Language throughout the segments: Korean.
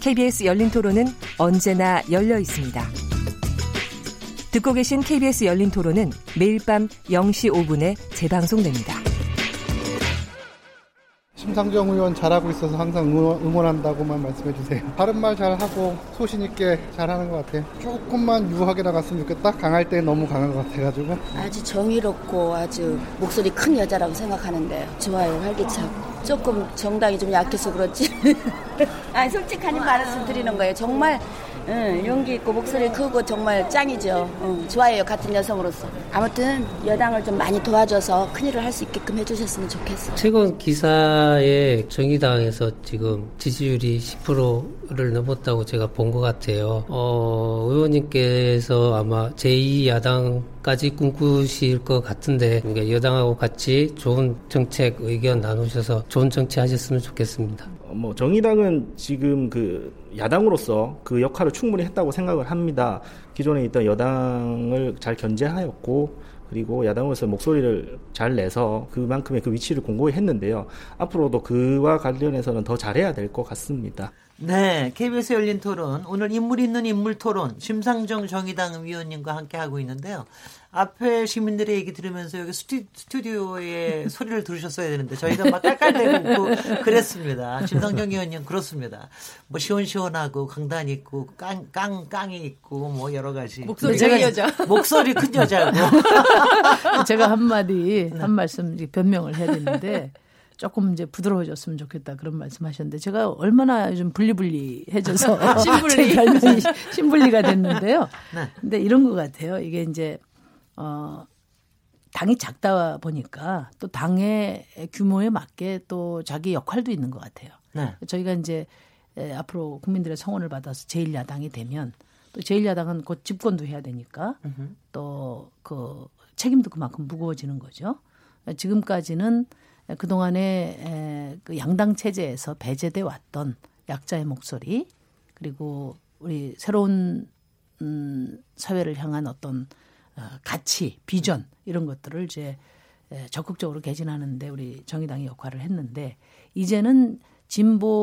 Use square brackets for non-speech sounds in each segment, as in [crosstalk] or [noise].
KBS 열린 토론은 언제나 열려 있습니다. 듣고 계신 KBS 열린 토론은 매일 밤 0시 5분에 재방송됩니다. 심상정 의원 잘하고 있어서 항상 응원, 한다고만 말씀해 주세요. 바른말 잘하고 소신 있게 잘하는 것 같아요. 조금만 유하게 나갔으면 좋겠다. 강할 때 너무 강한 것 같아가지고. 아주 정의롭고 아주 목소리 큰 여자라고 생각하는데 좋아요 활기차고 조금 정당이 좀 약해서 그렇지. [laughs] 아니 솔직한 말씀 드리는 거예요. 정말 응, 용기 있고 목소리 크고 정말 짱이죠. 응, 좋아해요. 같은 여성으로서. 아무튼 여당을 좀 많이 도와줘서 큰 일을 할 수 있게끔 해주셨으면 좋겠어요. 최근 기사에 정의당에서 지금 지지율이 10% 를 넘었다고 제가 본 것 같아요. 어, 의원님께서 아마 제2야당까지 꿈꾸실 것 같은데 그러니까 여당하고 같이 좋은 정책 의견 나누셔서 좋은 정치 하셨으면 좋겠습니다. 뭐 정의당은 지금 그 야당으로서 그 역할을 충분히 했다고 생각을 합니다. 기존에 있던 여당을 잘 견제하였고 그리고 야당으로서 목소리를 잘 내서 그만큼의 그 위치를 공고히 했는데요. 앞으로도 그와 관련해서는 더 잘해야 될 것 같습니다. 네, KBS 열린 토론 오늘 인물 있는 인물 토론 심상정 정의당 위원님과 함께 하고 있는데요. 앞에 시민들의 얘기 들으면서 여기 스튜, 스튜디오에 [laughs] 소리를 들으셨어야 되는데 저희가 막 깔깔대고 웃고 그랬습니다. 심상정 의원님 그렇습니다. 뭐 시원시원하고 강단 있고 깡, 깡, 깡이 있고 뭐 여러 가지. 목소리 큰 여자. 목소리 큰 여자고. [laughs] 제가 한마디, 네. 한 말씀 변명을 해야 되는데 조금 이제 부드러워졌으면 좋겠다 그런 말씀하셨는데 제가 얼마나 요즘 분리분리해져서 신분리 [laughs] 별명이 신분리가 됐는데요. 네. 근데 이런 것 같아요. 이게 이제 어, 당이 작다 보니까 또 당의 규모에 맞게 또 자기 역할도 있는 것 같아요. 네. 저희가 이제 에, 앞으로 국민들의 성원을 받아서 제1야당이 되면 또 제1야당은 곧 집권도 해야 되니까 또 그 책임도 그만큼 무거워지는 거죠. 지금까지는 그동안에 그 양당 체제에서 배제돼 왔던 약자의 목소리 그리고 우리 새로운 음, 사회를 향한 어떤 어, 가치, 비전 이런 것들을 이제 적극적으로 개진하는데 우리 정의당이 역할을 했는데 이제는 진보적인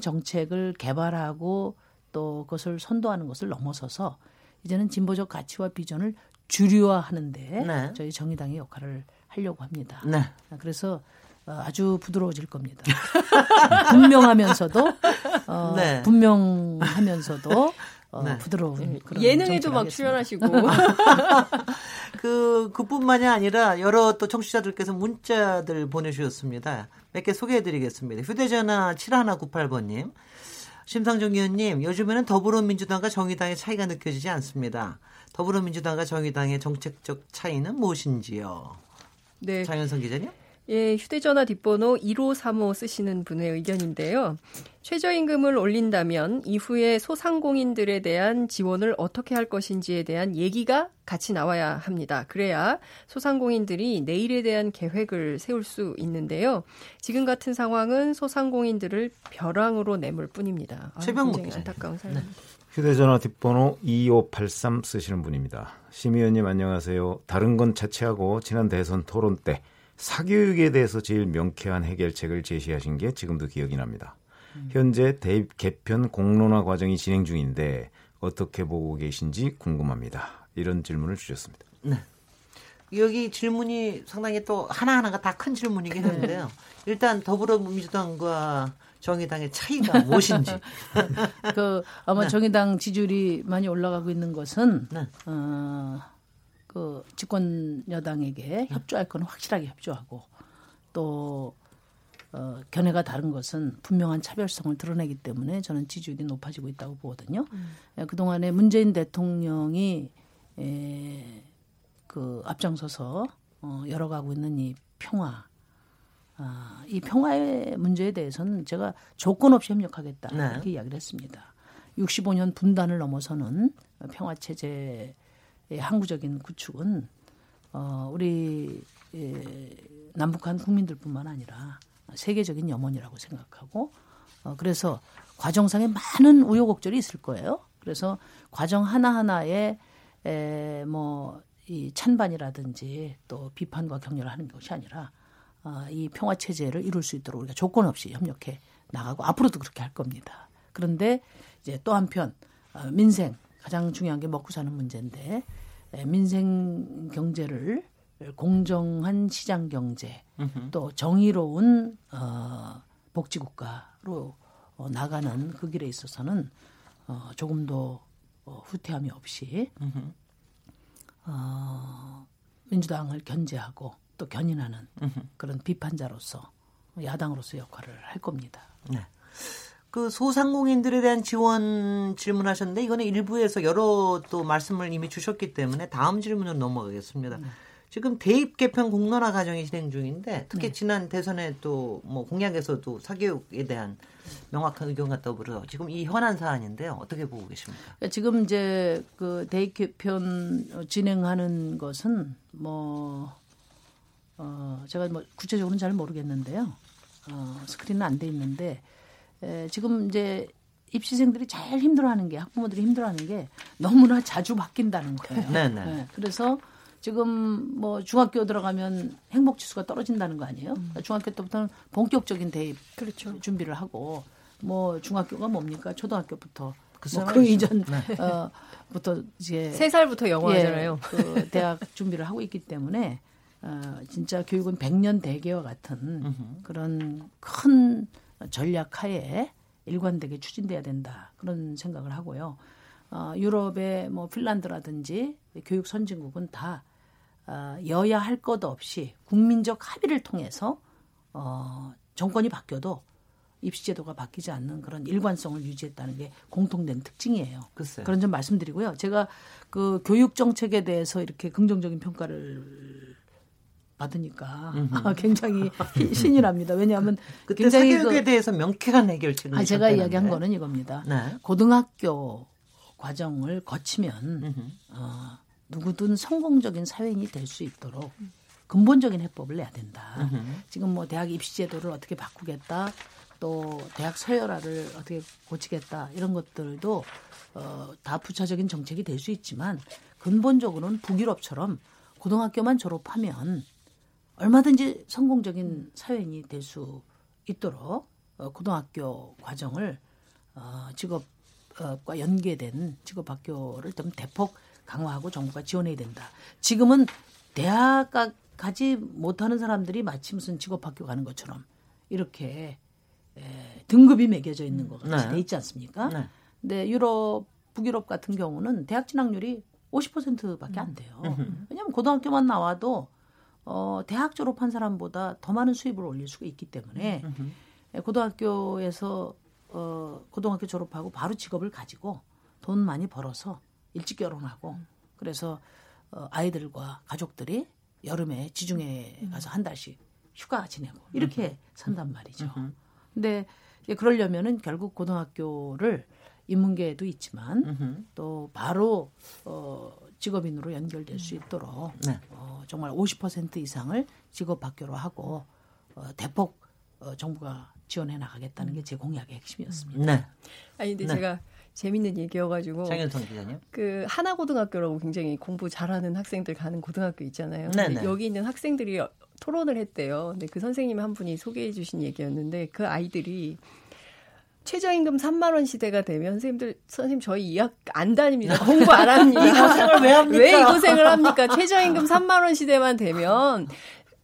정책을 개발하고 또 그것을 선도하는 것을 넘어서서 이제는 진보적 가치와 비전을 주류화하는데 네. 저희 정의당의 역할을 하려고 합니다. 네. 그래서 어, 아주 부드러워질 겁니다. [laughs] 분명하면서도 어, 네. 분명하면서도 어, 네. 부드러운 네. 그런 예능에도 막 출연하시고 [laughs] 그 그뿐만이 아니라 여러 또 청취자들께서 문자들 보내주셨습니다. 몇 개 소개해드리겠습니다. 휴대전화 7198번님. 심상정 의원님, 요즘에는 더불어민주당과 정의당의 차이가 느껴지지 않습니다. 더불어민주당과 정의당의 정책적 차이는 무엇인지요? 네. 장현성 기자님? 예, 휴대전화 뒷번호 1535 쓰시는 분의 의견인데요. 최저임금을 올린다면 이후에 소상공인들에 대한 지원을 어떻게 할 것인지에 대한 얘기가 같이 나와야 합니다. 그래야 소상공인들이 내일에 대한 계획을 세울 수 있는데요. 지금 같은 상황은 소상공인들을 벼랑으로 내몰 뿐입니다. 아, 기자 안타까운 삶. 네. 휴대전화 뒷번호 2583 쓰시는 분입니다. 심 의원님 안녕하세요. 다른 건 차치하고 지난 대선 토론 때 사교육에 대해서 제일 명쾌한 해결책을 제시하신 게 지금도 기억이 납니다. 음. 현재 대입 개편 공론화 과정이 진행 중인데 어떻게 보고 계신지 궁금합니다. 이런 질문을 주셨습니다. 네. 여기 질문이 상당히 또 하나하나가 다 큰 질문이긴 한데요. 일단 더불어민주당과 정의당의 차이가 [laughs] 무엇인지. 그 아마 네. 정의당 지지율이 많이 올라가고 있는 것은 네. 어, 그 집권 여당에게 협조할 건 확실하게 협조하고 또 어, 견해가 다른 것은 분명한 차별성을 드러내기 때문에 저는 지지율이 높아지고 있다고 보거든요. 음. 예, 그동안에 문재인 대통령이 에, 그 앞장서서 어, 열어가고 있는 이 평화 아, 이 평화의 문제에 대해서는 제가 조건 없이 협력하겠다 네. 이렇게 이야기를 했습니다. 65년 분단을 넘어서는 평화 체제의 항구적인 구축은 어, 우리 예, 남북한 국민들뿐만 아니라 세계적인 염원이라고 생각하고 어, 그래서 과정상에 많은 우여곡절이 있을 거예요. 그래서 과정 하나 하나에 뭐 이 찬반이라든지 또 비판과 격려를 하는 것이 아니라 어, 이 평화 체제를 이룰 수 있도록 우리가 조건 없이 협력해 나가고 앞으로도 그렇게 할 겁니다. 그런데 이제 또 한편 어, 민생 가장 중요한 게 먹고 사는 문제인데 에, 민생 경제를 공정한 시장 경제 또 정의로운 어, 복지 국가로 어, 나가는 그 길에 있어서는 어, 조금도 어, 후퇴함이 없이 어, 민주당을 견제하고 또 견인하는 그런 비판자로서 야당으로서 역할을 할 겁니다. 네. 그 소상공인들에 대한 지원 질문하셨는데 이거는 일부에서 여러 또 말씀을 이미 주셨기 때문에 다음 질문으로 넘어가겠습니다. 네. 지금 대입 개편 공론화 과정이 진행 중인데 특히 네. 지난 대선에 또 뭐 공약에서도 사교육에 대한 명확한 의견과 더불어 지금 이 현안 사안인데요. 어떻게 보고 계십니까? 지금 이제 그 대입 개편 진행하는 것은 뭐 어, 제가 뭐 구체적으로는 잘 모르겠는데요. 어, 스크린은 안 돼 있는데 에, 지금 이제 입시생들이 제일 힘들어하는 게 학부모들이 힘들어하는 게 너무나 자주 바뀐다는 거예요. 네 네. 네. 네, 그래서 지금 뭐 중학교 들어가면 행복 지수가 떨어진다는 거 아니에요? 음. 중학교 때부터는 본격적인 대입 그렇죠. 준비를 하고 뭐 중학교가 뭡니까 초등학교부터 그, 뭐그 이전 네. [laughs] 어, 부터 이제 세 살부터 영어하잖아요. 예, 그 대학 준비를 하고 있기 때문에 어, 진짜 교육은 백년 대계와 같은 그런 큰 전략 하에 일관되게 추진돼야 된다 그런 생각을 하고요. 어, 유럽의 뭐 핀란드라든지 교육 선진국은 다 어, 여야 할 것 없이 국민적 합의를 통해서 어, 정권이 바뀌어도 입시제도가 바뀌지 않는 그런 일관성을 유지했다는 게 공통된 특징이에요. 글쎄요. 그런 점 말씀드리고요. 제가 그 교육 정책에 대해서 이렇게 긍정적인 평가를 받으니까 [laughs] 굉장히 신이 납니다. 왜냐하면 [laughs] 굉장히 사교육에 그, 대해서 명쾌한 해결책을 아, 제가 이야기한 거는 이겁니다. 네. 고등학교 과정을 거치면 어, 누구든 성공적인 사회인이 될 수 있도록 근본적인 해법을 내야 된다. 지금 뭐 대학 입시 제도를 어떻게 바꾸겠다. 또 대학 서열화를 어떻게 고치겠다 이런 것들도 어, 다 부차적인 정책이 될 수 있지만 근본적으로는 북유럽처럼 고등학교만 졸업하면 얼마든지 성공적인 사회인이 될 수 있도록 어, 고등학교 과정을 어, 직업과 연계된 직업학교를 좀 대폭 강화하고 정부가 지원해야 된다. 지금은 대학 가지 못하는 사람들이 마치 무슨 직업학교 가는 것처럼 이렇게 에, 등급이 매겨져 있는 것 같이 네. 돼 있지 않습니까? 네. 근데 유럽, 북유럽 같은 경우는 대학 진학률이 50%밖에 안 돼요. 음. 왜냐하면 고등학교만 나와도 어, 대학 졸업한 사람보다 더 많은 수입을 올릴 수가 있기 때문에 음. 고등학교에서 어, 고등학교 졸업하고 바로 직업을 가지고 돈 많이 벌어서 일찍 결혼하고 그래서 어, 아이들과 가족들이 여름에 지중해 가서 한 달씩 휴가 지내고 이렇게 산단 말이죠. 근데 그러려면은 결국 고등학교를 인문계에도 있지만 또 바로 어, 직업인으로 연결될 수 있도록 네. 어, 정말 50% 이상을 직업 학교로 하고 어, 대폭 어, 정부가 지원해 나가겠다는 게 제 공약의 핵심이었습니다. 네. 아니 근데 네. 제가 재밌는 얘기여가지고 장현성 기자님 그 하나고등학교라고 굉장히 공부 잘하는 학생들 가는 고등학교 있잖아요. 네 여기 있는 학생들이 토론을 했대요. 근데 그 선생님 한 분이 소개해 주신 얘기였는데 그 아이들이 최저임금 3만 원 시대가 되면 선생님들 선생님 저희 이학 안 다닙니다. 공부 안 합니다. 이 고생을 왜 합니까? 왜 이 고생을 합니까? 최저임금 3만 원 시대만 되면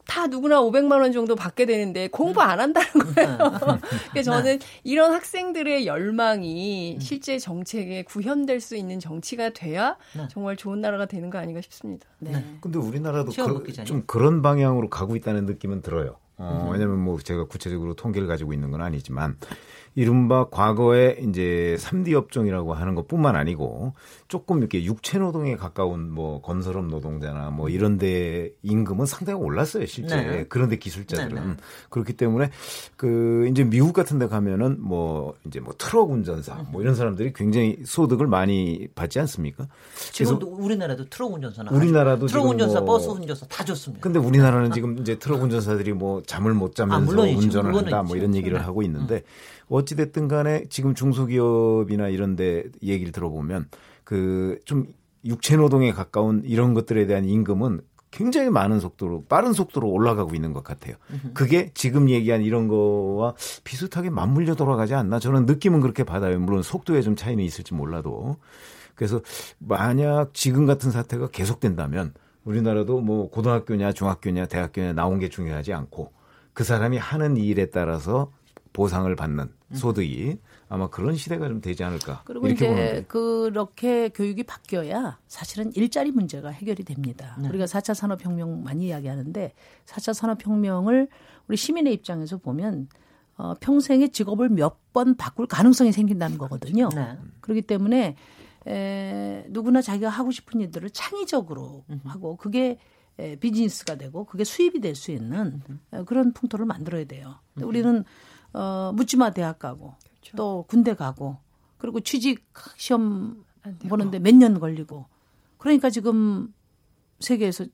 다 누구나 500만 원 정도 받게 되는데 공부 안 한다는 거예요. [laughs] 그래서 저는 이런 학생들의 열망이 실제 정책에 구현될 수 있는 정치가 돼야 정말 좋은 나라가 되는 거 아닌가 싶습니다. 네. 근데 우리나라도 그, 좀 그런 방향으로 가고 있다는 느낌은 들어요. 어, 왜냐면 뭐 제가 구체적으로 통계를 가지고 있는 건 아니지만 이른바 과거에 이제 3D 업종이라고 하는 것 뿐만 아니고 조금 이렇게 육체 노동에 가까운 뭐 건설업 노동자나 뭐 이런 데 임금은 상당히 올랐어요, 실제. 네. 그런데 기술자들은. 네, 네. 그렇기 때문에 그 이제 미국 같은 데 가면은 뭐 이제 뭐 트럭 운전사 뭐 이런 사람들이 굉장히 소득을 많이 받지 않습니까? 지금 우리나라도 트럭 운전사나 우리나라도 트럭 운전사, 뭐 버스 운전사 다 좋습니다. 근데 우리나라는 지금 이제 트럭 운전사들이 뭐 잠을 못 자면서 아, 물론이죠. 운전을 물론이죠. 한다 뭐 이런 얘기를 하고 있는데 어찌 됐든 간에 지금 중소기업이나 이런 데 얘기를 들어보면 그 좀 육체 노동에 가까운 이런 것들에 대한 임금은 굉장히 많은 속도로 빠른 속도로 올라가고 있는 것 같아요. 그게 지금 얘기한 이런 거와 비슷하게 맞물려 돌아가지 않나 저는 느낌은 그렇게 받아요. 물론 속도에 좀 차이는 있을지 몰라도. 그래서 만약 지금 같은 사태가 계속된다면 우리나라도 뭐 고등학교냐 중학교냐 대학교냐 나온 게 중요하지 않고 그 사람이 하는 일에 따라서 보상을 받는 소득이 아마 그런 시대가 좀 되지 않을까 그리고 이렇게 이제 보는데 그렇게 교육이 바뀌어야 사실은 일자리 문제가 해결이 됩니다. 네. 우리가 4차 산업혁명 많이 이야기하는데 4차 산업혁명을 우리 시민의 입장에서 보면 어, 평생의 직업을 몇 번 바꿀 가능성이 생긴다는 거거든요. 네. 그렇기 때문에 에, 누구나 자기가 하고 싶은 일들을 창의적으로 하고 그게 에, 비즈니스가 되고 그게 수입이 될 수 있는 에, 그런 풍토를 만들어야 돼요. 근데 우리는 어, 묻지마 대학 가고 또 군대 가고 그리고 취직 시험 보는데 몇 년 걸리고 그러니까 지금 세계에서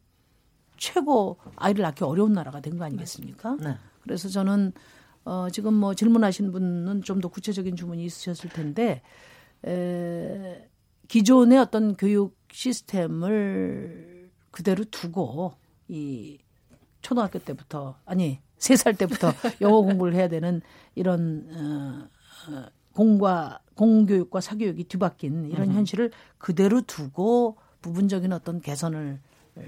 최고 아이를 낳기 어려운 나라가 된 거 아니겠습니까? 네. 그래서 저는 어, 지금 뭐 질문하신 분은 좀 더 구체적인 주문이 있으셨을 텐데 에, 기존의 어떤 교육 시스템을 그대로 두고 이 초등학교 때부터 아니 세 살 때부터 [laughs] 영어 공부를 해야 되는 이런 어, 어, 공과 공교육과 사교육이 뒤바뀐 이런 현실을 그대로 두고 부분적인 어떤 개선을 에,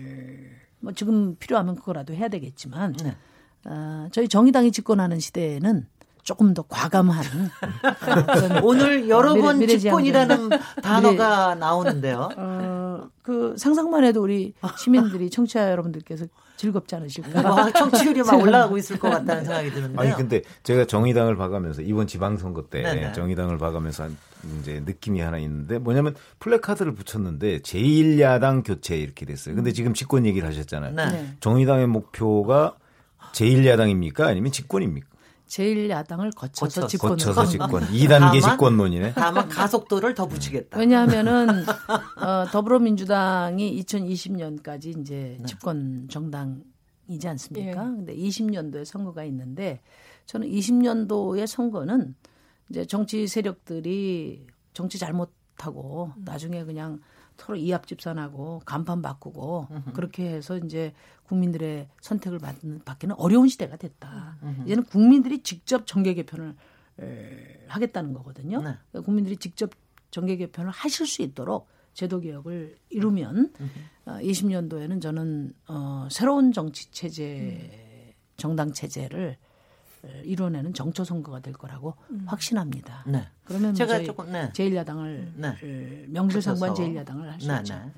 뭐 지금 필요하면 그거라도 해야 되겠지만 네. 어, 저희 정의당이 집권하는 시대에는 조금 더 과감한 어, 오늘 여러 미래- 번 미래지향적인- 집권이라는 [laughs] 단어가 나오는데요. 어, 그 상상만 해도 우리 [laughs] 시민들이 청취자 여러분들께서 즐겁지 않으실까? 와, 청취율이 막 [laughs] 올라가고 있을 것 같다는 생각이 드는데요. 아니 근데 제가 정의당을 봐가면서 이번 지방선거 때 네네. 정의당을 봐가면서 한 이제 느낌이 하나 있는데 뭐냐면 플래카드를 붙였는데 제1야당 교체 이렇게 됐어요. 근데 지금 집권 얘기를 하셨잖아요. 네. 네. 정의당의 목표가 제1야당입니까 아니면 집권입니까? 제일 야당을 거쳐서 거쳐서. 집권을 거쳐서 집권. 2단계 다만- 집권론이네. 다만 가속도를 더 붙이겠다. 왜냐하면은 [laughs] 어, 더불어민주당이 2020년까지 이제 집권 정당이지 않습니까? 근데 20년도에 선거가 있는데 저는 20년도의 선거는 이제 정치 세력들이 정치 잘못하고 나중에 그냥 서로 이합 집산하고 간판 바꾸고 그렇게 해서 이제 국민들의 선택을 받는 받기는 어려운 시대가 됐다. 이제는 국민들이 직접 정계 개편을 에, 하겠다는 거거든요. 네. 그러니까 국민들이 직접 정계 개편을 하실 수 있도록 제도 개혁을 이루면 어, 20년도에는 저는 어, 새로운 정치 체제, 정당 체제를 어, 이뤄내는 정초 선거가 될 거라고 확신합니다. 네. 그러면 뭐 제가 조금, 네. 제1야당을 네. 명실상부한 그래서- 제1야당을 할수 네, 있죠. 네.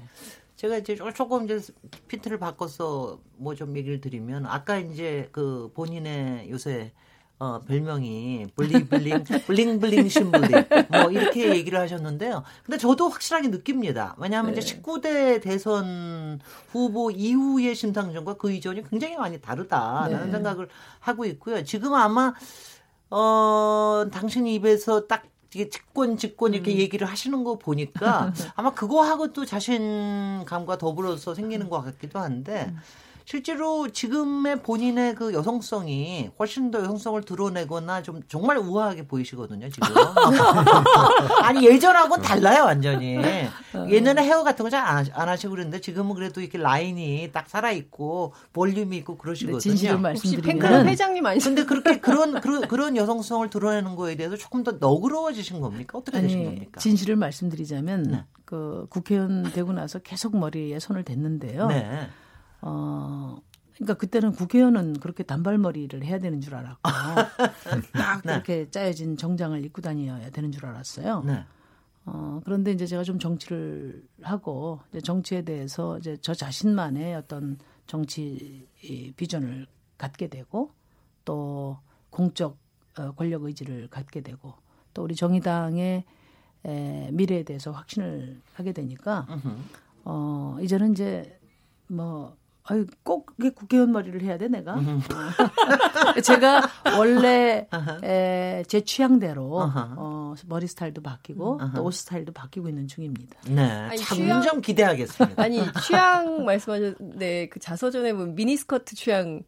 제가 이제 조금 이제 피트를 바꿔서 뭐 좀 얘기를 드리면 아까 이제 그 본인의 요새 어, 별명이 블리블링 블링블링 신부리 뭐 이렇게 얘기를 하셨는데요. 근데 저도 확실하게 느낍니다. 왜냐하면 네. 이제 19대 대선 후보 이후의 심상정과 그 이전이 굉장히 많이 다르다라는 네. 생각을 하고 있고요. 지금 아마 어 당신 입에서 딱 이게 직권 직권 음. 이렇게 얘기를 하시는 거 보니까 [laughs] 아마 그거하고 또 자신감과 더불어서 생기는 것 같기도 한데 음. 실제로 지금의 본인의 그 여성성이 훨씬 더 여성성을 드러내거나 좀 정말 우아하게 보이시거든요 지금 [laughs] 아니 예전하고는 달라요 완전히 어. 예전에 헤어 같은 거잘안 하시고 그랬는데 지금은 그래도 이렇게 라인이 딱 살아 있고 볼륨이 있고 그러시거든요. 진실을 혹시 팬클럽 말씀드리면 회장님 아니세요? 근데 그렇게 그런 그런 그런 여성성을 드러내는 거에 대해서 조금 더 너그러워지신 겁니까? 어떻게 되신 아니 겁니까? 진실을 말씀드리자면 네. 그 국회의원 되고 나서 계속 머리에 손을 댔는데요. 네. 어, 그러니까 그때는 국회의원은 그렇게 단발머리를 해야 되는 줄 알았고 [laughs] 딱 네. 그렇게 짜여진 정장을 입고 다녀야 되는 줄 알았어요. 네. 어, 그런데 이제 제가 좀 정치를 하고 이제 정치에 대해서 이제 저 자신만의 어떤 정치 이 비전을 갖게 되고 또 공적 어, 권력 의지를 갖게 되고 또 우리 정의당의 에, 미래에 대해서 확신을 하게 되니까 어 이제는 이제 뭐 아유 꼭 이게 국회의원 머리를 해야 돼 내가 어. [laughs] 제가 원래 에, 제 취향대로 어, 머리 스타일도 바뀌고 또옷 스타일도 바뀌고 있는 중입니다. 네. 취향- 기대하겠습니다. 아니 취향 말씀하셨는데 그 자서전에 보면 미니스커트 취향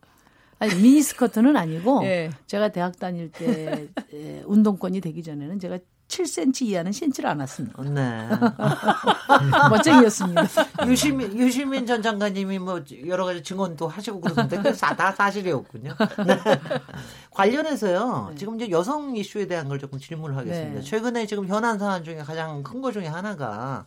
아니 미니스커트는 아니고 예. 제가 대학 다닐 때 에, 운동권이 되기 전에는 제가 7cm 이하는 신지를 않았습니다. 네. [laughs] 멋쟁이였습니다. 유시민, 유시민 전 장관님이 뭐 여러 가지 증언도 하시고 그러는데 다 사실이었군요. 네. [laughs] 관련해서요. 지금 이제 여성 이슈에 대한 걸 조금 질문을 하겠습니다. 네. 최근에 지금 현안 사안 중에 가장 큰 거 중에 하나가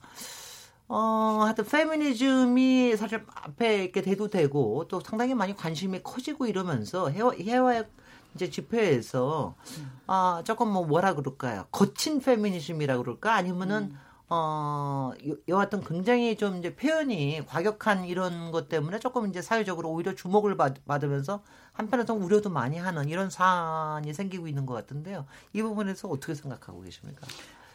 어, 하여튼 페미니즘이 사실 앞에 이렇게 대도 되고 또 상당히 많이 관심이 커지고 이러면서 해와, 해와 이제 집회에서 아 조금 뭐 뭐라 그럴까요? 거친 페미니즘이라 그럴까? 아니면은 어 여- 여하튼 굉장히 좀 이제 표현이 과격한 이런 것 때문에 조금 이제 사회적으로 오히려 주목을 받, 받으면서 한편에서 우려도 많이 하는 이런 사안이 생기고 있는 것 같은데요. 이 부분에서 어떻게 생각하고 계십니까?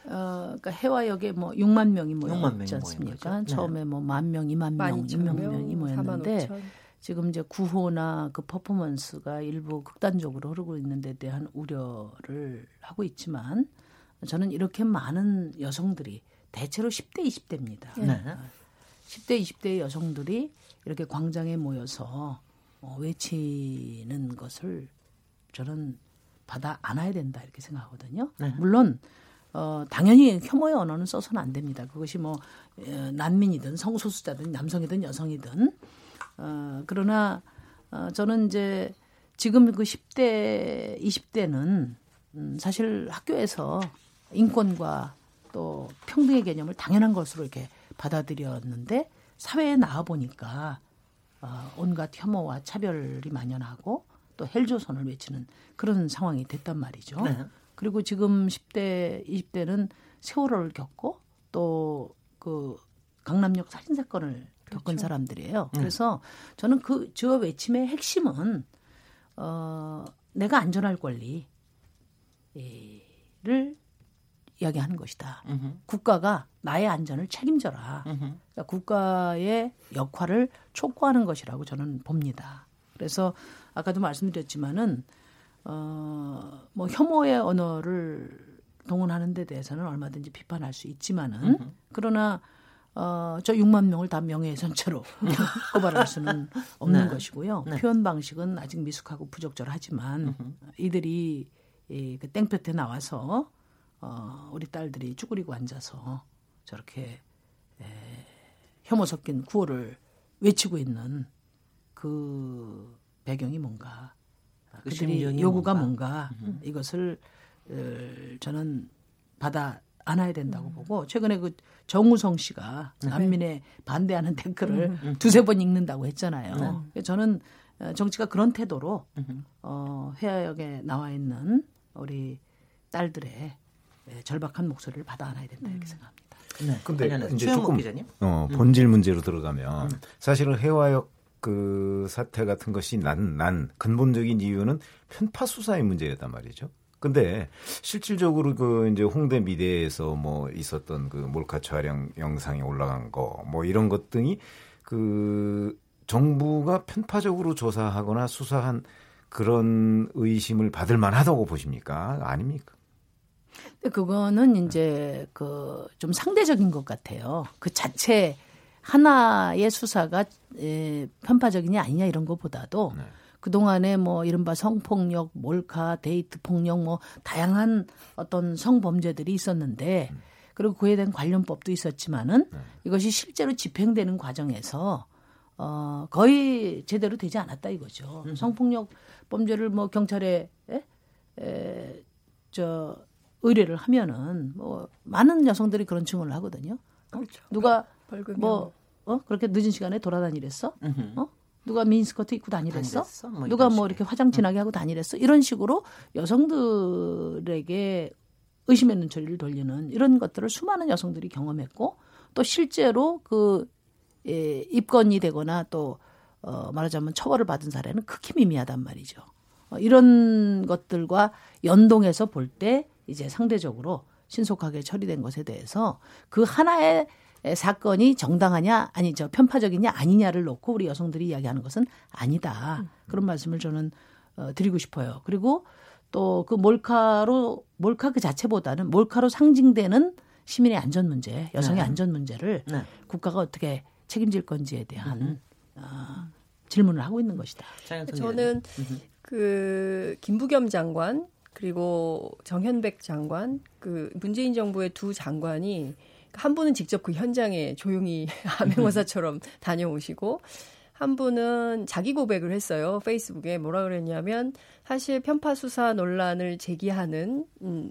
어, 그러니까 해화역에 뭐 6만 명이 6만 명이 모였지 않습니까? 네. 처음에 뭐만 명, 2만 명, 2만 12,000명, 명이 모였는데 45,000. 지금 이제 구호나 그 퍼포먼스가 일부 극단적으로 흐르고 있는 데 대한 우려를 하고 있지만 저는 이렇게 많은 여성들이 대체로 10대, 20대입니다. 네. 10대, 20대 여성들이 이렇게 광장에 모여서 어, 외치는 것을 저는 받아 안아야 된다 이렇게 생각하거든요. 네. 물론 어, 당연히 혐오의 언어는 써서는 안 됩니다. 그것이 뭐 어, 난민이든 성소수자든 남성이든 여성이든 어, 그러나 어, 저는 이제 지금 그 10대, 20대는 음, 사실 학교에서 인권과 또 평등의 개념을 당연한 것으로 이렇게 받아들였는데 사회에 나와 보니까 어, 온갖 혐오와 차별이 만연하고 또 헬조선을 외치는 그런 상황이 됐단 말이죠. 네. 그리고 지금 10대, 20대는 세월호를 겪고 또 그 강남역 살인 사건을 겪은 사람들이에요. 그래서 저는 그 저 외침의 핵심은 어 내가 안전할 권리를 이야기하는 것이다. 국가가 나의 안전을 책임져라. 그러니까 국가의 역할을 촉구하는 것이라고 저는 봅니다. 그래서 아까도 말씀드렸지만은 어, 뭐 혐오의 언어를 동원하는 데 대해서는 얼마든지 비판할 수 있지만은 그러나 어, 저 6만 명을 다 명예훼손죄로 [laughs] 고발할 수는 없는 네. 것이고요. 네. 표현 방식은 아직 미숙하고 부적절하지만 이들이 이, 그 땡볕에 나와서 어, 우리 딸들이 쭈그리고 앉아서 저렇게 에, 혐오 섞인 구호를 외치고 있는 그 배경이 뭔가 그 그들이 요구가 뭔가. 뭔가, 이것을 어, 저는 받아 안아야 된다고 보고 최근에 그 정우성 씨가 난민에 반대하는 [laughs] 댓글을 두세 번 읽는다고 했잖아요. 그래서 저는 어, 정치가 그런 태도로 어, 회화역에 나와 있는 우리 딸들의 예, 절박한 목소리를 받아 안아야 된다 이렇게 생각합니다. 네. 근데 이제 조금 기자님. 어, 본질 문제로 들어가면 사실은 해화역 그 사태 같은 것이 난, 난 근본적인 이유는 편파 수사의 문제였단 말이죠. 근데 실질적으로 그 이제 홍대 미대에서 뭐 있었던 그 몰카 촬영 영상이 올라간 거 뭐 이런 것 등이 그 정부가 편파적으로 조사하거나 수사한 그런 의심을 받을 만하다고 보십니까? 아닙니까? 그거는 이제 그 좀 상대적인 것 같아요. 그 자체 하나의 수사가 에, 편파적이냐 아니냐 이런 것보다도 네. 그동안에 뭐 이른바 성폭력, 몰카, 데이트 폭력 뭐 다양한 어떤 성범죄들이 있었는데 그리고 그에 대한 관련법도 있었지만은 이것이 실제로 집행되는 과정에서 어 거의 제대로 되지 않았다 이거죠. 성폭력 범죄를 뭐 경찰에 에? 에, 저 의뢰를 하면은 뭐 많은 여성들이 그런 증언을 하거든요. 어? 누가 벌금이 뭐 어? 그렇게 늦은 시간에 돌아다니랬어? 어? 누가 미니스커트 입고 다니랬어? 다니랬어? 뭐 누가 뭐. 이렇게 화장 진하게 하고 다니랬어? 이런 식으로 여성들에게 의심 있는 처리를 돌리는 이런 것들을 수많은 여성들이 경험했고 또 실제로 그 예, 입건이 되거나 또 어, 말하자면 처벌을 받은 사례는 극히 미미하단 말이죠. 어, 이런 것들과 연동해서 볼 때 이제 상대적으로 신속하게 처리된 것에 대해서 그 하나의 사건이 정당하냐 아니 저 편파적이냐 아니냐를 놓고 우리 여성들이 이야기하는 것은 아니다 그런 말씀을 저는 어, 드리고 싶어요. 그리고 또 그 몰카로 몰카 그 자체보다는 몰카로 상징되는 시민의 안전 문제, 여성의 네. 안전 문제를 네. 국가가 어떻게 책임질 건지에 대한 음. 어, 질문을 하고 있는 것이다. 저는 그 김부겸 장관 그리고 정현백 장관 그 문재인 정부의 두 장관이 한 분은 직접 그 현장에 조용히 [laughs] 암행어사처럼 다녀오시고 한 분은 자기 고백을 했어요. 페이스북에 뭐라 그랬냐면 사실 편파 수사 논란을 제기하는 음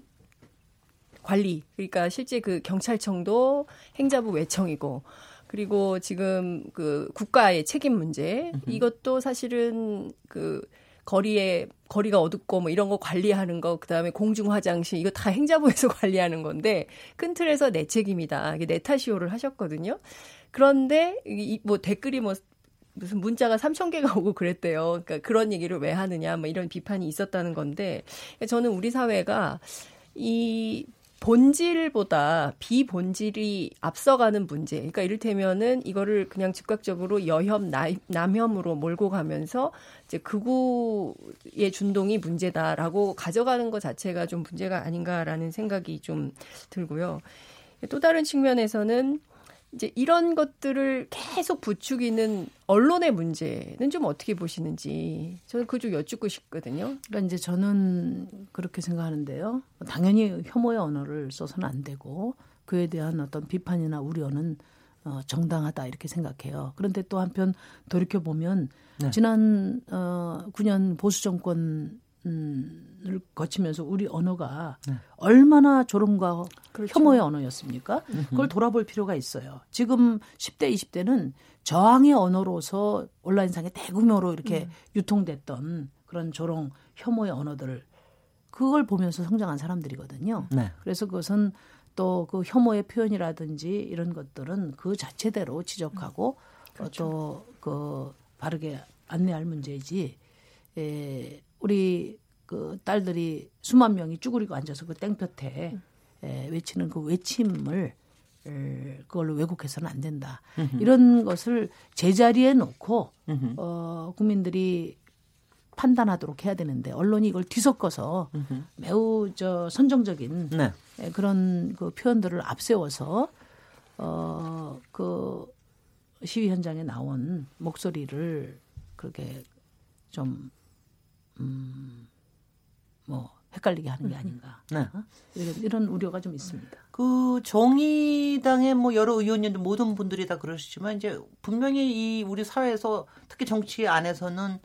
관리 그러니까 실제 그 경찰청도 행자부 외청이고 그리고 지금 그 국가의 책임 문제 이것도 사실은 그 거리에 거리가 어둡고 뭐 이런 거 관리하는 거 그다음에 공중 화장실 이거 다 행자부에서 [laughs] 관리하는 건데 큰 틀에서 내 책임이다. 이게 내 탓이오를 하셨거든요. 그런데 이 뭐 댓글이 뭐 무슨 문자가 3천 개가 오고 그랬대요. 그러니까 그런 얘기를 왜 하느냐 뭐 이런 비판이 있었다는 건데 저는 우리 사회가 이 본질보다 비본질이 앞서가는 문제. 그러니까 이를테면은 이거를 그냥 즉각적으로 여혐, 남혐으로 몰고 가면서 이제 극우의 준동이 문제다라고 가져가는 것 자체가 좀 문제가 아닌가라는 생각이 좀 들고요. 또 다른 측면에서는 이제 이런 것들을 계속 부추기는 언론의 문제는 좀 어떻게 보시는지 저는 그거 좀 여쭙고 싶거든요. 그러니까 이제 저는 그렇게 생각하는데요. 당연히 혐오의 언어를 써서는 안 되고 그에 대한 어떤 비판이나 우려는 어, 정당하다 이렇게 생각해요. 그런데 또 한편 돌이켜 보면 네. 지난 어, 9년 보수 정권 을 거치면서 우리 언어가 네. 얼마나 졸음과 그렇죠. 혐오의 언어였습니까? 그걸 돌아볼 필요가 있어요. 지금 10대, 20대는 저항의 언어로서 온라인상에 대규모로 이렇게 음. 유통됐던 그런 조롱, 혐오의 언어들을 그걸 보면서 성장한 사람들이거든요. 네. 그래서 그것은 또 그 혐오의 표현이라든지 이런 것들은 그 자체대로 지적하고 음. 그렇죠. 또그 바르게 안내할 문제이지 에, 우리 그 딸들이 수만 명이 쭈그리고 앉아서 그 땡볕에 에, 외치는 그 외침을 에, 그걸로 왜곡해서는 안 된다. 으흠. 이런 것을 제자리에 놓고 으흠. 어, 국민들이 판단하도록 해야 되는데 언론이 이걸 뒤섞어서 으흠. 매우 저 선정적인 네. 그런 그 표현들을 앞세워서 어그 시위 현장에 나온 목소리를 그렇게 좀 음, 뭐 헷갈리게 하는 게 아닌가. 네. 어? 이런, 이런 우려가 좀 있습니다. 그 정의당의 뭐 여러 의원님들 모든 분들이 다 그러시지만 이제 분명히 이 우리 사회에서 특히 정치 안에서는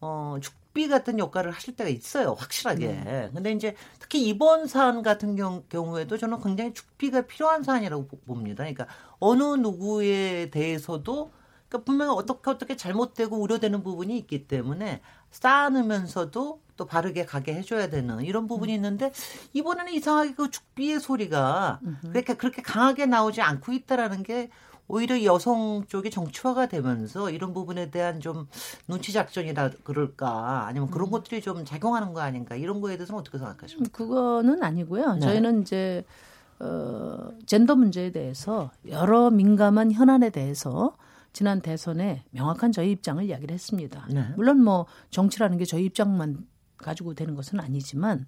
어 죽비 같은 역할을 하실 때가 있어요 확실하게. 네. 근데 이제 특히 이번 사안 같은 경우, 경우에도 저는 굉장히 죽비가 필요한 사안이라고 봅니다. 그러니까 어느 누구에 대해서도 그러니까 분명히 어떻게 어떻게 잘못되고 우려되는 부분이 있기 때문에 쌓아놓으면서도 또 바르게 가게 해줘야 되는 이런 부분이 음. 있는데 이번에는 이상하게 그 죽비의 소리가 그렇게 그렇게 강하게 나오지 않고 있다라는 게 오히려 여성 쪽이 정치화가 되면서 이런 부분에 대한 좀 눈치 작전이라 그럴까 아니면 그런 음. 것들이 좀 작용하는 거 아닌가 이런 거에 대해서는 어떻게 생각하십니까? 그거는 아니고요. 네. 저희는 이제 어 젠더 문제에 대해서 여러 민감한 현안에 대해서 지난 대선에 명확한 저희 입장을 이야기를 했습니다. 네. 물론 뭐 정치라는 게 저희 입장만 가지고 되는 것은 아니지만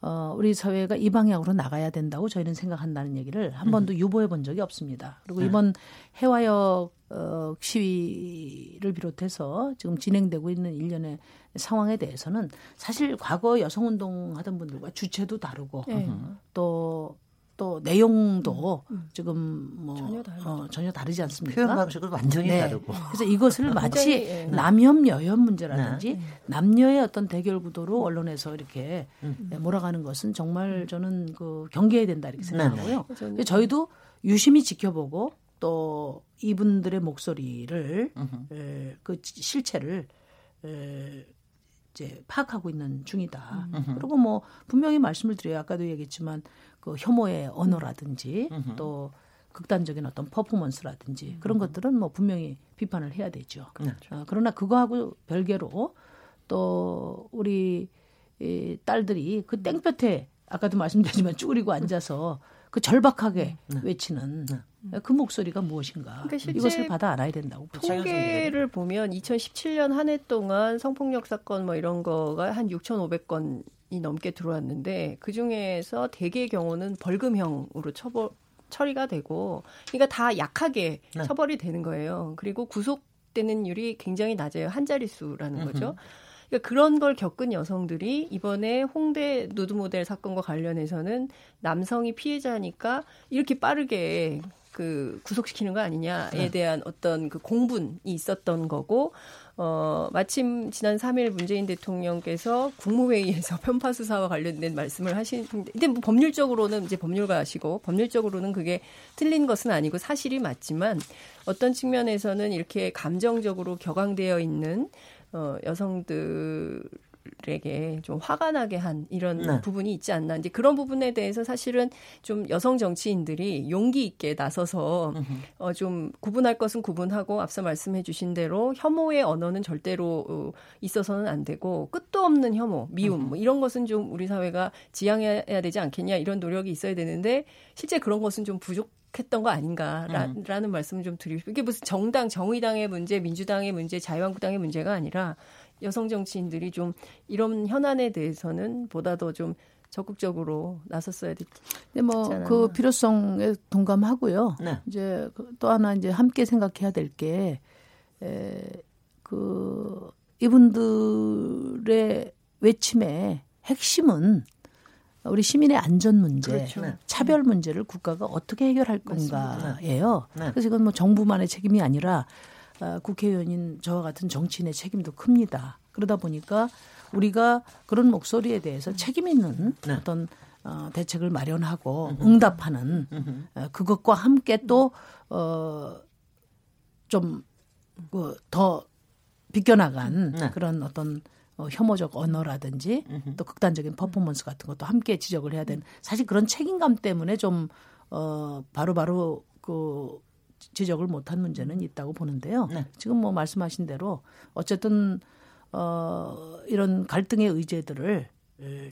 어, 우리 사회가 이 방향으로 나가야 된다고 저희는 생각한다는 얘기를 한 번도 음. 유보해 본 적이 없습니다. 그리고 네. 이번 해화역 어, 시위를 비롯해서 지금 진행되고 있는 일련의 상황에 대해서는 사실 과거 여성운동 하던 분들과 주체도 다르고 네. 또 또 내용도 음, 음. 지금 뭐 전혀, 어, 전혀 다르지 않습니까? 표현 방식은 완전히 네. 다르고. 그래서 이것을 [laughs] 마치 예. 남혐 여혐 문제라든지 네. 남녀의 어떤 대결 구도로 언론에서 이렇게 음. 네, 몰아가는 것은 정말 저는 그 경계해야 된다 이렇게 네, 네. 생각하고요. 네. 저희도 유심히 지켜보고 또 이분들의 목소리를 에, 그 실체를 에, 이제 파악하고 있는 중이다. 음. 그리고 뭐 분명히 말씀을 드려요. 아까도 얘기했지만 그 혐오의 언어라든지 음. 또 극단적인 어떤 퍼포먼스라든지 음. 그런 것들은 뭐 분명히 비판을 해야 되죠. 그렇죠. 어, 그러나 그거하고 별개로 또 우리 이 딸들이 그 땡볕에 아까도 말씀드렸지만 [laughs] 쭈그리고 앉아서 그 절박하게 네. 외치는 네. 그 목소리가 무엇인가 그러니까 이것을 받아 알아야 된다고 통계를 보면 2017년 한 해 동안 성폭력 사건 뭐 이런 거가 한 6,500건이 넘게 들어왔는데 그 중에서 대개 경우는 벌금형으로 처벌 처리가 되고 그러니까 다 약하게 네. 처벌이 되는 거예요. 그리고 구속되는 율이 굉장히 낮아요. 한 자릿수라는 거죠. 그러니까 그런 걸 겪은 여성들이 이번에 홍대 누드 모델 사건과 관련해서는 남성이 피해자니까 이렇게 빠르게 그 구속시키는 거 아니냐에 네. 대한 어떤 그 공분이 있었던 거고 어 마침 지난 3일 문재인 대통령께서 국무회의에서 [laughs] 편파 수사와 관련된 말씀을 하신 근데 뭐 법률적으로는 이제 법률가시고 법률적으로는 그게 틀린 것은 아니고 사실이 맞지만 어떤 측면에서는 이렇게 감정적으로 격앙되어 있는 어, 여성들에게 좀 화가 나게 한 이런 네. 부분이 있지 않나. 이제 그런 부분에 대해서 사실은 좀 여성 정치인들이 용기 있게 나서서 어, 좀 구분할 것은 구분하고 앞서 말씀해 주신 대로 혐오의 언어는 절대로 어, 있어서는 안 되고 끝도 없는 혐오, 미움 뭐 이런 것은 좀 우리 사회가 지향해야 되지 않겠냐 이런 노력이 있어야 되는데 실제 그런 것은 좀 부족 했던 거 아닌가라는 음. 말씀을 좀 드리고 싶어요. 이게 무슨 정당, 정의당의 문제, 민주당의 문제, 자유한국당의 문제가 아니라 여성 정치인들이 좀 이런 현안에 대해서는 보다 더 좀 적극적으로 나섰어야 됐. 근데 뭐그 필요성에 동감하고요. 네. 이제 그또 하나 이제 함께 생각해야 될 게 그 이분들의 외침의 핵심은 우리 시민의 안전 문제, 그렇죠. 네. 차별 문제를 국가가 어떻게 해결할 건가예요. 네. 그래서 이건 뭐 정부만의 책임이 아니라 어, 국회의원인 저와 같은 정치인의 책임도 큽니다. 그러다 보니까 우리가 그런 목소리에 대해서 책임 있는 네. 어떤 어, 대책을 마련하고 응답하는 어, 그것과 함께 또 어, 좀더 그 비껴나간 네. 그런 어떤 어, 혐오적 언어라든지 또 극단적인 퍼포먼스 같은 것도 함께 지적을 해야 되는 사실 그런 책임감 때문에 좀 어, 바로바로 그 지적을 못한 문제는 있다고 보는데요. 네. 지금 뭐 말씀하신 대로 어쨌든 어, 이런 갈등의 의제들을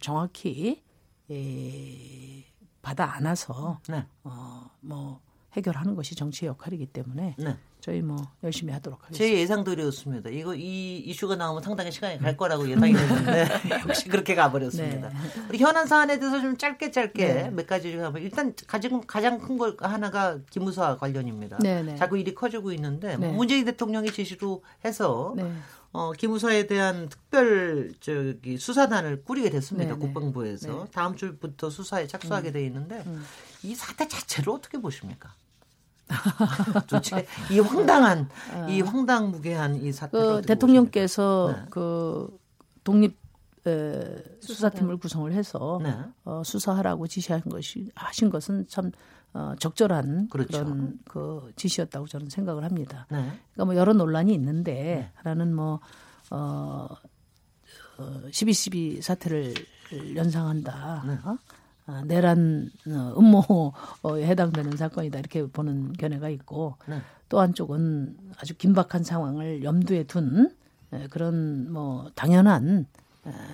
정확히 에, 받아 안아서 네. 어, 뭐 해결하는 것이 정치의 역할이기 때문에 네. 저희 뭐 열심히 하도록 하겠습니다. 제 예상대로였습니다. 이거 이 이슈가 나오면 상당히 시간이 갈 거라고 예상이 됐는데 [laughs] [laughs] 역시 그렇게 가버렸습니다. 네. 우리 현안 사안에 대해서 좀 짧게 짧게 네. 몇 가지 좀 하면 일단 가장 가장 큰 걸 하나가 기무사 관련입니다. 네, 네. 자꾸 일이 커지고 있는데 뭐 네. 문재인 대통령이 지시로 해서 네. 어, 기무사에 대한 특별 저기 수사단을 꾸리게 됐습니다. 국방부에서 다음 주부터 수사에 착수하게 음. 돼 있는데 음. 이 사태 자체를 어떻게 보십니까? [laughs] 도대체 이 황당한 어. 이 황당무계한 이 사태 그 대통령께서 네. 그 독립 에, 수사팀을 구성을 해서 네. 어, 수사하라고 지시한 것이 하신 것은 참 어, 적절한 그렇죠. 그런 그 지시였다고 저는 생각을 합니다. 네. 그러니까 뭐 여러 논란이 있는데 네. 하나는 뭐 어, 어 12.12 사태를 연상한다. 네. 어? 아, 내란 어, 음모에 해당되는 사건이다 이렇게 보는 견해가 있고 네. 또 한쪽은 아주 긴박한 상황을 염두에 둔 그런 뭐 당연한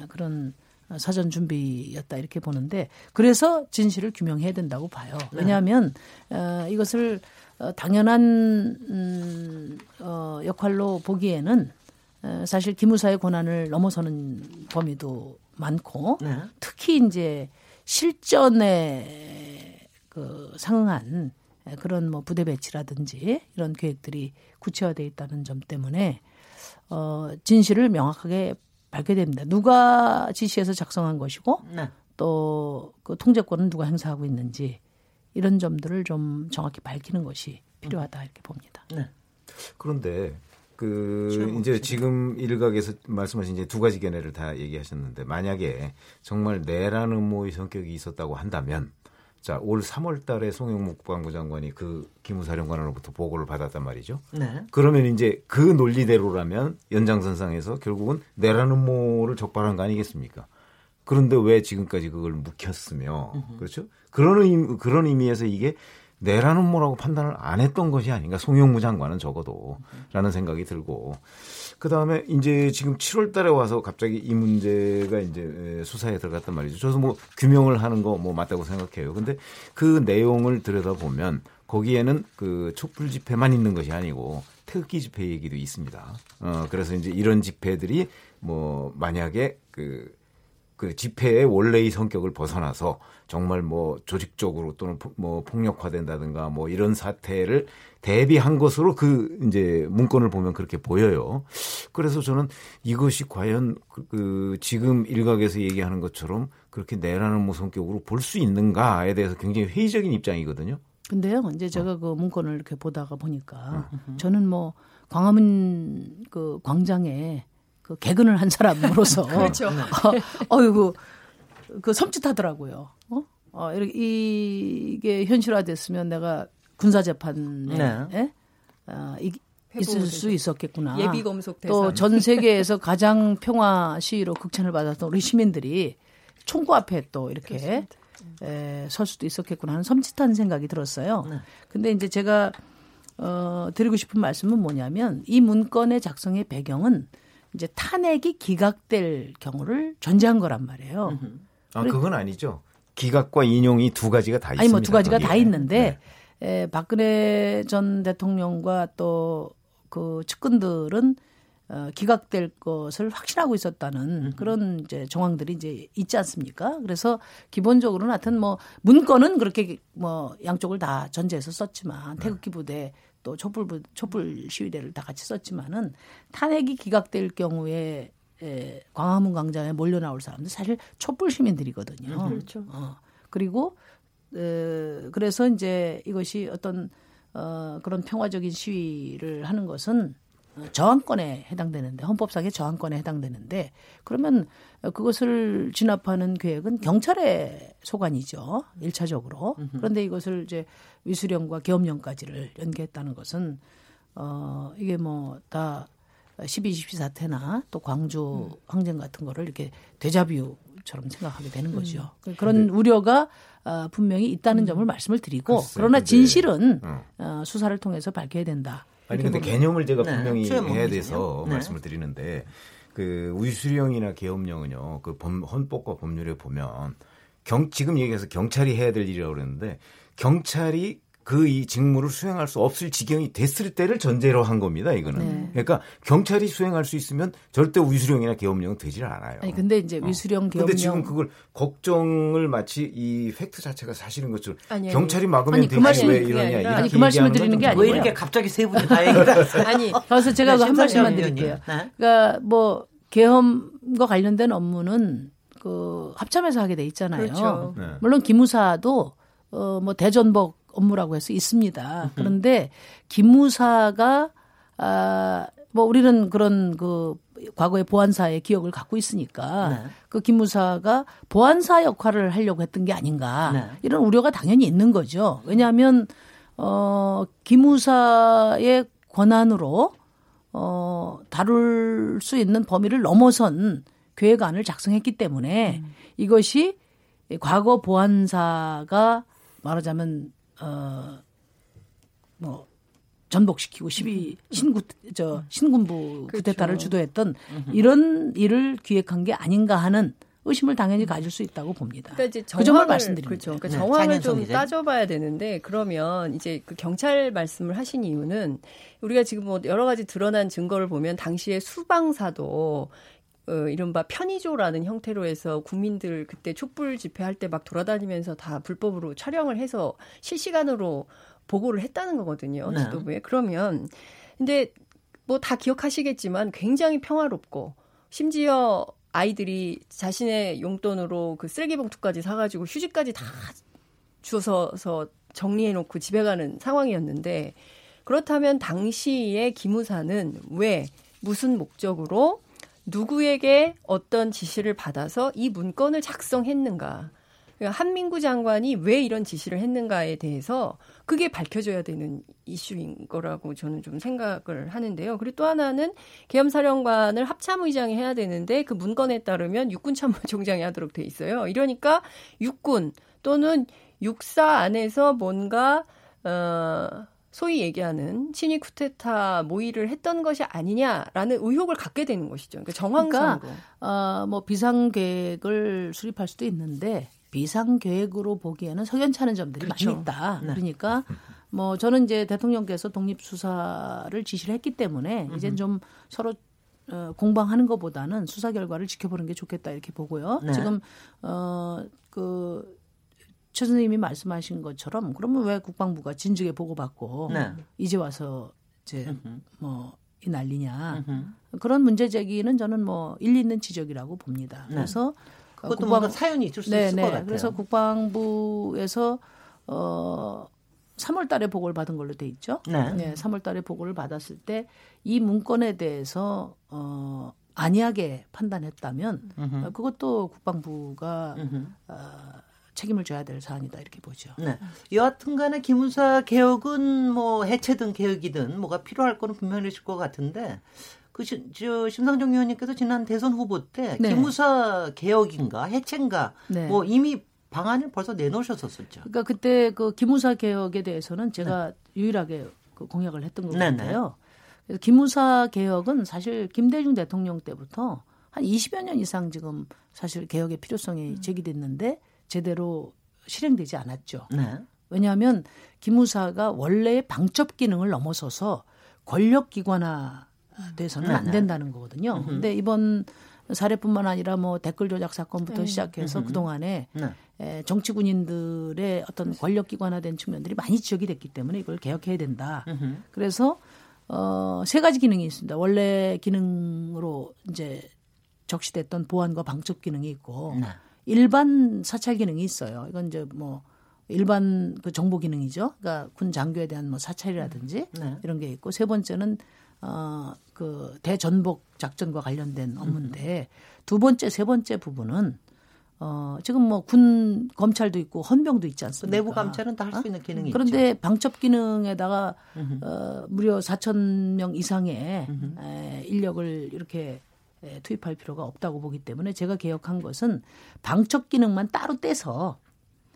그런 사전 준비였다 이렇게 보는데 그래서 진실을 규명해야 된다고 봐요. 네. 왜냐하면 어, 이것을 어, 당연한 음, 어, 역할로 보기에는 어, 사실 기무사의 권한을 넘어서는 범위도 많고 네. 특히 이제 실전에 그 상응한 그런 뭐 부대 배치라든지 이런 계획들이 구체화돼 있다는 점 때문에 어 진실을 명확하게 밝혀야 됩니다. 누가 지시해서 작성한 것이고 네. 또그 통제권은 누가 행사하고 있는지 이런 점들을 좀 정확히 밝히는 것이 필요하다 이렇게 봅니다. 네. 그런데 그 이제 지금 일각에서 말씀하신 이제 두 가지 견해를 다 얘기하셨는데 만약에 정말 내란 음모의 성격이 있었다고 한다면 자, 올 3월 달에 송영무 국방부 장관이 그 기무사령관으로부터 보고를 받았단 말이죠. 네. 그러면 이제 그 논리대로라면 연장선상에서 결국은 내란 음모를 적발한 거 아니겠습니까? 그런데 왜 지금까지 그걸 묵혔으며, 그렇죠? 그런 의미, 그런 의미에서 이게 내라는 뭐라고 판단을 안 했던 것이 아닌가 송영무 장관은 적어도 라는 생각이 들고 그 다음에 이제 지금 7월 달에 와서 갑자기 이 문제가 이제 수사에 들어갔단 말이죠. 저도 뭐 규명을 하는 거 뭐 맞다고 생각해요. 근데 그 내용을 들여다보면 거기에는 그 촛불 집회만 있는 것이 아니고 태극기 집회 얘기도 있습니다. 어, 그래서 이제 이런 집회들이 뭐 만약에 그, 그 집회의 원래의 성격을 벗어나서 정말 뭐 조직적으로 또는 뭐 폭력화된다든가 뭐 이런 사태를 대비한 것으로 그 이제 문건을 보면 그렇게 보여요. 그래서 저는 이것이 과연 그, 그 지금 일각에서 얘기하는 것처럼 그렇게 내라는 뭐 성격으로 볼 수 있는가에 대해서 굉장히 회의적인 입장이거든요. 근데요, 이제 제가 어. 그 문건을 이렇게 보다가 보니까 어. 저는 뭐 광화문 그 광장에 그 개근을 한 사람으로서 [laughs] 그렇죠. 어, 어이구 그 섬찟하더라고요. 어? 어 이렇게 이게 현실화됐으면 내가 군사 재판에 네. 예? 어, 이, 있을 수 있었겠구나. 예비 검속 또 전 세계에서 가장 평화 시위로 극찬을 받았던 우리 시민들이 총구 앞에 또 이렇게 에, 설 수도 있었겠구나 하는 섬찟한 생각이 들었어요. 네. 근데 이제 제가 어, 드리고 싶은 말씀은 뭐냐면 이 문건의 작성의 배경은 이제 탄핵이 기각될 경우를 전제한 거란 말이에요. 아, 그건 아니죠. 기각과 인용이 두 가지가 다 있습니다. 아니 뭐 두 가지가 거기에. 다 있는데 네. 에, 박근혜 전 대통령과 또 그 측근들은 어, 기각될 것을 확신하고 있었다는 음. 그런 이제 정황들이 이제 있지 않습니까? 그래서 기본적으로는 하여튼 뭐 문건은 그렇게 뭐 양쪽을 다 전제해서 썼지만 네. 태극기 부대 또 촛불 촛불 시위대를 다 같이 썼지만은 탄핵이 기각될 경우에 에, 광화문 광장에 몰려 나올 사람들 사실 촛불 시민들이거든요. 음, 그렇죠. 어, 그리고 에, 그래서 이제 이것이 어떤 어, 그런 평화적인 시위를 하는 것은 저항권에 해당되는데 헌법상의 저항권에 해당되는데 그러면 그것을 진압하는 계획은 경찰의 소관이죠. 일차적으로 그런데 이것을 이제 위수령과 계엄령까지를 연계했다는 것은 어 이게 뭐 다 12 20 사태나 또 광주 음. 항쟁 같은 거를 이렇게 대자뷰 처럼 생각하게 되는 거죠. 음. 그런 네. 우려가 어, 분명히 있다는 음. 점을 말씀을 드리고 글쎄, 그러나 진실은 어. 어, 수사를 통해서 밝혀야 된다. 아니 근데 개념을 제가 네. 분명히 해야 돼서 네. 말씀을 드리는데 그 위수령이나 계엄령은요 그 범, 헌법과 법률에 보면 경 지금 얘기해서 경찰이 해야 될 일이라고 그랬는데 경찰이 그 이 직무를 수행할 수 없을 지경이 됐을 때를 전제로 한 겁니다. 이거는. 네. 그러니까 경찰이 수행할 수 있으면 절대 위수령이나 계엄령은 되질 않아요. 아니 근데 이제 어. 위수령 어. 계엄령. 근데 지금 그걸 걱정을 마치 이 팩트 자체가 사실인 것처럼 아니, 경찰이 막으면 아니, 그 말씀, 왜 이러냐. 아니 그 말씀을 드리는 게 아니고 왜 이렇게 갑자기 세 분이 다 얘기를 [laughs] 아니 그래서 제가 네, 한 말씀만 드릴게요. 네? 그러니까 뭐 계엄과 관련된 업무는 그 합참에서 하게 돼 있잖아요. 그렇죠. 네. 물론 기무사도 어뭐 대전복 업무라고 해서 있습니다. 그런데 기무사가 아, 뭐 우리는 그런 그 과거의 보안사의 기억을 갖고 있으니까 네. 그 기무사가 보안사 역할을 하려고 했던 게 아닌가 네. 이런 우려가 당연히 있는 거죠. 왜냐하면 어 기무사의 권한으로 어 다룰 수 있는 범위를 넘어선 계획안을 작성했기 때문에 음. 이것이 과거 보안사가 말하자면 어 뭐 전복시키고 12 신구 저 신군부 그렇죠. 쿠데타를 주도했던 이런 일을 기획한 게 아닌가 하는 의심을 당연히 가질 수 있다고 봅니다. 그러니까 이제 정황을, 그 점을 말씀드립니다. 그렇죠. 그러니까 네. 정황을 좀 따져봐야 되는데 그러면 이제 그 경찰 말씀을 하신 이유는 우리가 지금 뭐 여러 가지 드러난 증거를 보면 당시에 수방사도 어, 이른바 편의조라는 형태로 해서 국민들 그때 촛불 집회할 때 막 돌아다니면서 다 불법으로 촬영을 해서 실시간으로 보고를 했다는 거거든요. 네. 지도부에. 그러면 근데 뭐 다 기억하시겠지만 굉장히 평화롭고 심지어 아이들이 자신의 용돈으로 그 쓰레기 봉투까지 사가지고 휴지까지 다 주워서 정리해놓고 집에 가는 상황이었는데 그렇다면 당시에 기무사는 왜 무슨 목적으로 누구에게 어떤 지시를 받아서 이 문건을 작성했는가. 그러니까 한민구 장관이 왜 이런 지시를 했는가에 대해서 그게 밝혀져야 되는 이슈인 거라고 저는 좀 생각을 하는데요. 그리고 또 하나는 계엄사령관을 합참의장이 해야 되는데 그 문건에 따르면 육군참모총장이 하도록 돼 있어요. 이러니까 육군 또는 육사 안에서 뭔가 어, 소위 얘기하는 친위 쿠데타 모의를 했던 것이 아니냐라는 의혹을 갖게 되는 것이죠. 그러니까 정황상으로. 그러니까, 어, 뭐 비상계획을 수립할 수도 있는데 비상계획으로 보기에는 석연찮은 점들이 그렇죠. 많이 있다. 네. 그러니까 뭐 저는 이제 대통령께서 독립 수사를 지시를 했기 때문에 이제 좀 서로 어, 공방하는 것보다는 수사 결과를 지켜보는 게 좋겠다 이렇게 보고요. 네. 지금 어 그 최 선생님이 말씀하신 것처럼 그러면 왜 국방부가 진즉에 보고받고 네. 이제 와서 이제 뭐 이 난리냐 그런 문제 제기는 저는 뭐 일리 있는 지적이라고 봅니다. 네. 그래서 그것도 국방... 뭔가 사연이 있을 수 네, 있을 네. 것 같아요. 그래서 국방부에서 어 3월 달에 보고를 받은 걸로 돼 있죠. 네. 네 3월 달에 보고를 받았을 때 이 문건에 대해서 어 안이하게 판단했다면 음흠. 그것도 국방부가 어, 책임을 져야 될 사안이다 이렇게 보죠. 네. 여하튼간에 기무사 개혁은 뭐 해체든 개혁이든 뭐가 필요할 거는 있을 것 같은데 그 저, 심상정 의원님께서 지난 대선 후보 때 네. 기무사 개혁인가 해체인가 네. 뭐 이미 방안을 벌써 내놓으셨었죠. 그러니까 그때 그 기무사 개혁에 대해서는 제가 네. 유일하게 그 공약을 했던 것 네, 네. 같아요. 그래서 기무사 개혁은 사실 김대중 대통령 때부터 한 20여 년 이상 지금 사실 개혁의 필요성이 음. 제기됐는데 제대로 실행되지 않았죠. 네. 왜냐하면 기무사가 원래의 방첩 기능을 넘어서서 권력 기관화 돼서는 네, 안 네. 된다는 거거든요. 근데 이번 사례뿐만 아니라 뭐 댓글 조작 사건부터 네. 시작해서 그 동안에 네. 정치 군인들의 어떤 권력 기관화된 측면들이 많이 지적이 됐기 때문에 이걸 개혁해야 된다. 음흠. 그래서 어, 세 가지 기능이 있습니다. 원래 기능으로 이제 적시됐던 보안과 방첩 기능이 있고 네. 일반 사찰 기능이 있어요. 이건 이제 뭐 일반 그 정보 기능이죠. 그러니까 군 장교에 대한 뭐 사찰이라든지 네. 이런 게 있고 세 번째는 어그 대전복 작전과 관련된 업무인데 두 번째 세 번째 부분은 어 지금 뭐 군 검찰도 있고 헌병도 있지 않습니까? 내부 감찰은 다 할수 있는 기능이 그런데 있죠. 방첩 기능에다가 어 무려 4천 명 이상의 에, 인력을 이렇게 에, 투입할 필요가 없다고 보기 때문에 제가 개혁한 것은 방첩 기능만 따로 떼서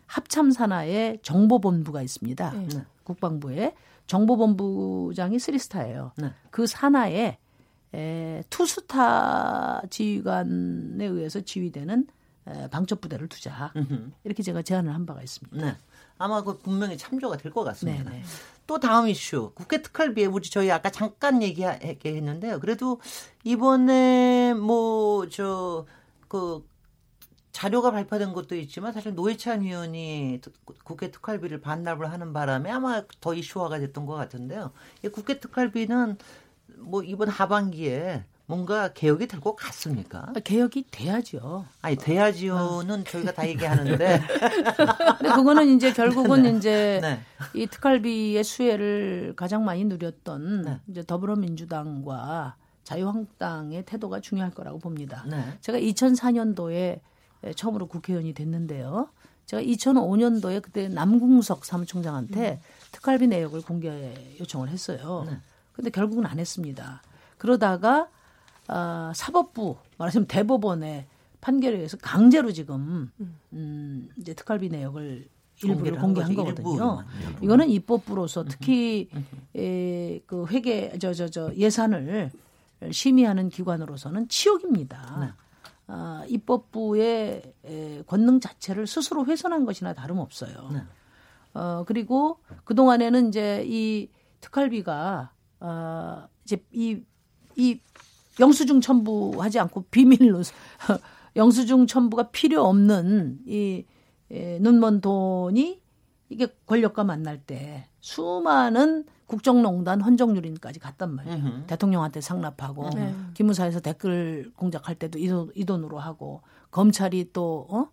합참 산하에 정보본부가 있습니다. 네. 국방부에 정보본부장이 쓰리스타예요. 네. 그 산하에 에, 투스타 지휘관에 의해서 지휘되는 에, 방첩 부대를 두자. 음흠. 이렇게 제가 제안을 한 바가 있습니다. 네. 아마 그 분명히 참조가 될 것 같습니다. 네네. 네. 또 다음 이슈 국회 특활비에 우리 저희 아까 잠깐 얘기했는데요. 그래도 이번에 뭐 저 그 자료가 발표된 것도 있지만 사실 노회찬 의원이 국회 특활비를 반납을 하는 바람에 아마 더 이슈화가 됐던 것 같은데요. 이 국회 특활비는 뭐 이번 하반기에 뭔가 개혁이 될 것 같습니까? 아, 개혁이 돼야죠. 아니 돼야지요는 어. 저희가 다 얘기하는데. [laughs] 근데 그거는 이제 결국은 네. 이제 네. 이 특활비의 수혜를 가장 많이 누렸던 네. 이제 더불어민주당과 자유한국당의 태도가 중요할 거라고 봅니다. 네. 제가 2004년도에 처음으로 국회의원이 됐는데요. 제가 2005년도에 그때 남궁석 사무총장한테 음. 특활비 내역을 공개 요청을 했어요. 네. 근데 결국은 안 했습니다. 그러다가 어, 사법부 말하자면 대법원의 판결에 의해서 강제로 지금 음, 이제 특활비 내역을 일부를 공개한 거거든요. 일부. 이거는 입법부로서 특히 에, 그 회계 저저 저 예산을 심의하는 기관으로서는 치욕입니다. 네. 아, 입법부의 에, 권능 자체를 스스로 훼손한 것이나 다름없어요. 네. 어, 그리고 그동안에는 이제 이 특활비가 어, 이제 이, 이 영수증 첨부하지 않고 비밀로 [laughs] 영수증 첨부가 필요 없는 이 에, 눈먼 돈이 이게 권력과 만날 때 수많은 국정농단 헌정유린까지 갔단 말이에요. 으흠. 대통령한테 상납하고 네. 기무사에서 댓글 공작할 때도 이, 돈, 이 돈으로 하고 검찰이 또 어?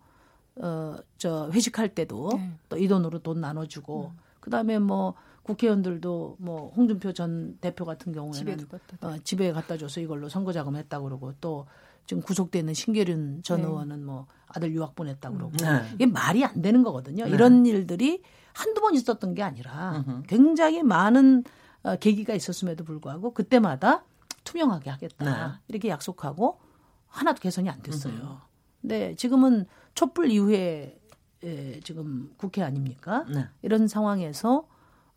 어, 저 회식할 때도 네. 또이 돈으로 돈 나눠주고 음. 그다음에 뭐 국회의원들도 뭐 홍준표 전 대표 같은 경우에는 집에, 어, 집에 갖다 줘서 이걸로 선거 자금했다 그러고 또 지금 구속돼 있는 신계륜 전 네. 의원은 뭐 아들 유학 보냈다 그러고 네. 이게 말이 안 되는 거거든요. 네. 이런 일들이 한두 번 있었던 게 아니라. 굉장히 많은 어, 계기가 있었음에도 불구하고 그때마다 투명하게 하겠다 네. 이렇게 약속하고 하나도 개선이 안 됐어요. 근데 지금은 촛불 이후에 에, 지금 국회 아닙니까? 네. 이런 상황에서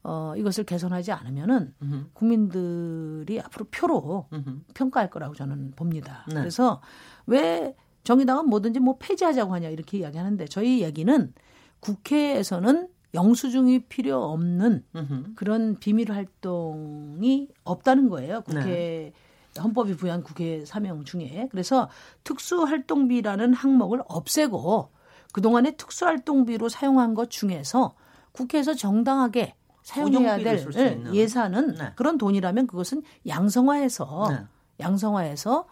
어, 이것을 개선하지 않으면은 음흠. 국민들이 앞으로 표로 음흠. 평가할 거라고 저는 봅니다. 네. 그래서 왜 정의당은 뭐든지 뭐 폐지하자고 하냐 이렇게 이야기하는데 저희 얘기는 국회에서는 영수증이 필요 없는 음흠. 그런 비밀 활동이 없다는 거예요. 국회 네. 헌법이 부여한 국회 사명 중에 그래서 특수활동비라는 항목을 없애고 그동안에 특수활동비로 사용한 것 중에서 국회에서 정당하게 사용해야 될 있는. 예산은 네. 그런 돈이라면 그것은 양성화해서 네. 양성화해서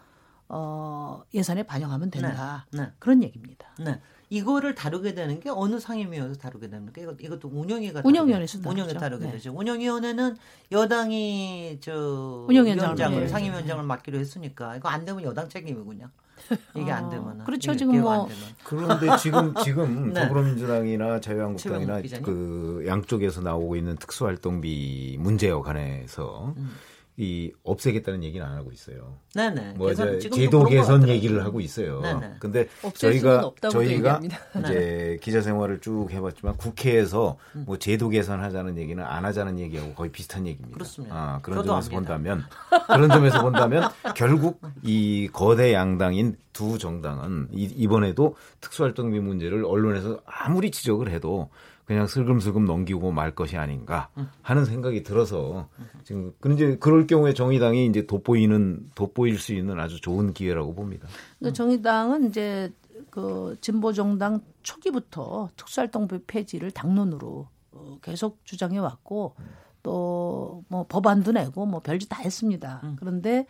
어, 예산에 반영하면 된다. 네. 그런 얘기입니다. 네. 이거를 다루게 되는 게 어느 상임위원회에서 다루게 됩니까? 이것, 이것도 운영위가 운영위원회에서 다루죠. 다루게 네. 되죠. 운영위원회는 여당이 저 운영위원장을 위원장을 네. 상임위원장을 맡기로 했으니까 이거 안 되면 여당 책임이군요. [laughs] 이게 안 어, 되면 그렇죠. 지금 뭐 그런데 지금 지금 [laughs] 네. 더불어민주당이나 자유한국당이나. 그 양쪽에서 나오고 있는 특수활동비 문제에 관해서 음. 이 없애겠다는 얘기는 안 하고 있어요. 네네. 뭐 개선- 제도 개선. 얘기를 하고 있어요. 네네. 근데 저희가 저희가 얘기합니다. [laughs] 이제 기자 생활을 쭉 해봤지만 국회에서 음. 뭐 제도 개선하자는 얘기는 안 하자는 얘기하고 거의 비슷한 얘기입니다. 그렇습니다. 아, 그런 점에서 압니다. 본다면 그런 점에서 본다면 [laughs] 결국 이 거대 양당인 두 정당은 이, 이번에도 특수활동비 문제를 언론에서 아무리 지적을 해도 그냥 슬금슬금 넘기고 말 것이 아닌가 하는 생각이 들어서 지금 그런데 그럴 경우에 정의당이 이제 돋보이는 돋보일 수 있는 아주 좋은 기회라고 봅니다. 그 정의당은 이제 그 진보 정당 초기부터 특수활동비 폐지를 당론으로 어, 계속 주장해 왔고 또 뭐 법안도 내고 뭐 별짓 다 했습니다. 그런데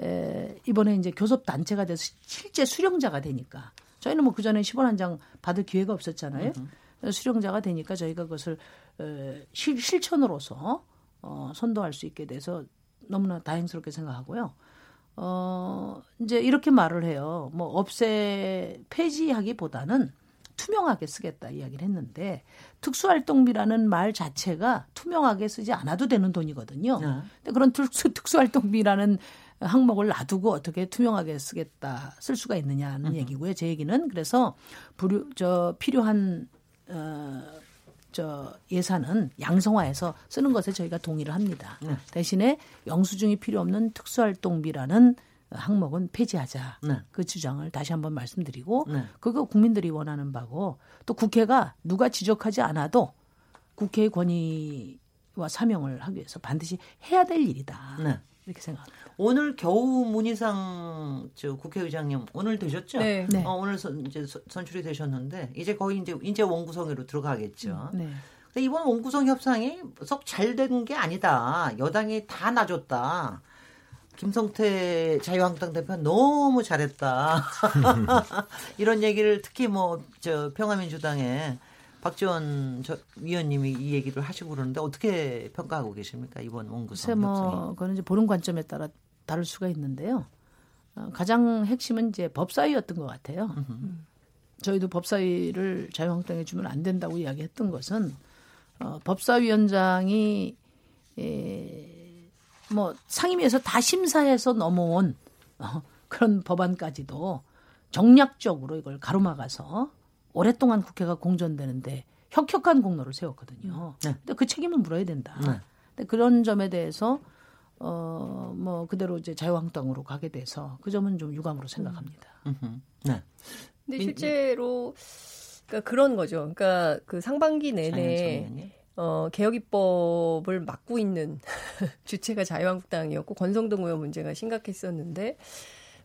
에, 이번에 이제 교섭 단체가 돼서 실제 수령자가 되니까 저희는 뭐 그 전에 10원 한 장 받을 기회가 없었잖아요. 수령자가 되니까 저희가 그것을 에, 실, 실천으로서 어, 선도할 수 있게 돼서 너무나 다행스럽게 생각하고요. 어, 이제 이렇게 말을 해요. 뭐 없애 폐지하기보다는 투명하게 쓰겠다 이야기를 했는데 특수활동비라는 말 자체가 투명하게 쓰지 않아도 되는 돈이거든요. 네. 근데 그런 특수, 특수활동비라는 항목을 놔두고 어떻게 투명하게 쓰겠다 쓸 수가 있느냐는 얘기고요. 제 얘기는 그래서 부류, 저 필요한 어, 저 예산은 양성화해서 쓰는 것에 저희가 동의를 합니다. 네. 대신에 영수증이 필요 없는 특수활동비라는 항목은 폐지하자. 네. 그 주장을 다시 한번 말씀드리고 네. 그거 국민들이 원하는 바고 또 국회가 누가 지적하지 않아도 국회의 권위와 사명을 하기 위해서 반드시 해야 될 일이다. 네. 이렇게 생각합니다. 오늘 겨우 문희상 저 국회의장님 오늘 되셨죠? 네. 네. 어, 오늘 선, 이제 선- 선출이 되셨는데 이제 거의 이제 이제 원구성으로 들어가겠죠. 네. 근데 이번 원구성 협상이 썩 잘 된 게 아니다. 여당이 다 놔줬다. 김성태 자유한국당 대표 너무 잘했다. [laughs] 이런 얘기를 특히 뭐 저 평화민주당의 박지원 저 위원님이 이 얘기를 하시고 그러는데 어떻게 평가하고 계십니까 이번 원구성 뭐? 그거는 이제 보는 관점에 따라 다를 수가 있는데요. 어, 가장 핵심은 이제 법사위였던 것 같아요. 저희도 법사위를 자유한국당에 주면 안 된다고 이야기했던 것은 어, 법사위원장이 에, 뭐 상임위에서 다 심사해서 넘어온 어, 그런 법안까지도 정략적으로 이걸 가로막아서 오랫동안 국회가 공전되는데 혁혁한 공로를 세웠거든요. 네. 근데 그 책임은 물어야 된다. 네. 근데 그런 점에 대해서 어 뭐 그대로 이제 자유한국당으로 가게 돼서 그 점은 좀 유감으로 생각합니다. 음흠. 네. 근데 민- 실제로 그러니까 그런 거죠. 그러니까 그 상반기 내내. 어, 개혁 입법을 막고 있는 [laughs] 주체가 자유한국당이었고 권성동 의원 문제가 심각했었는데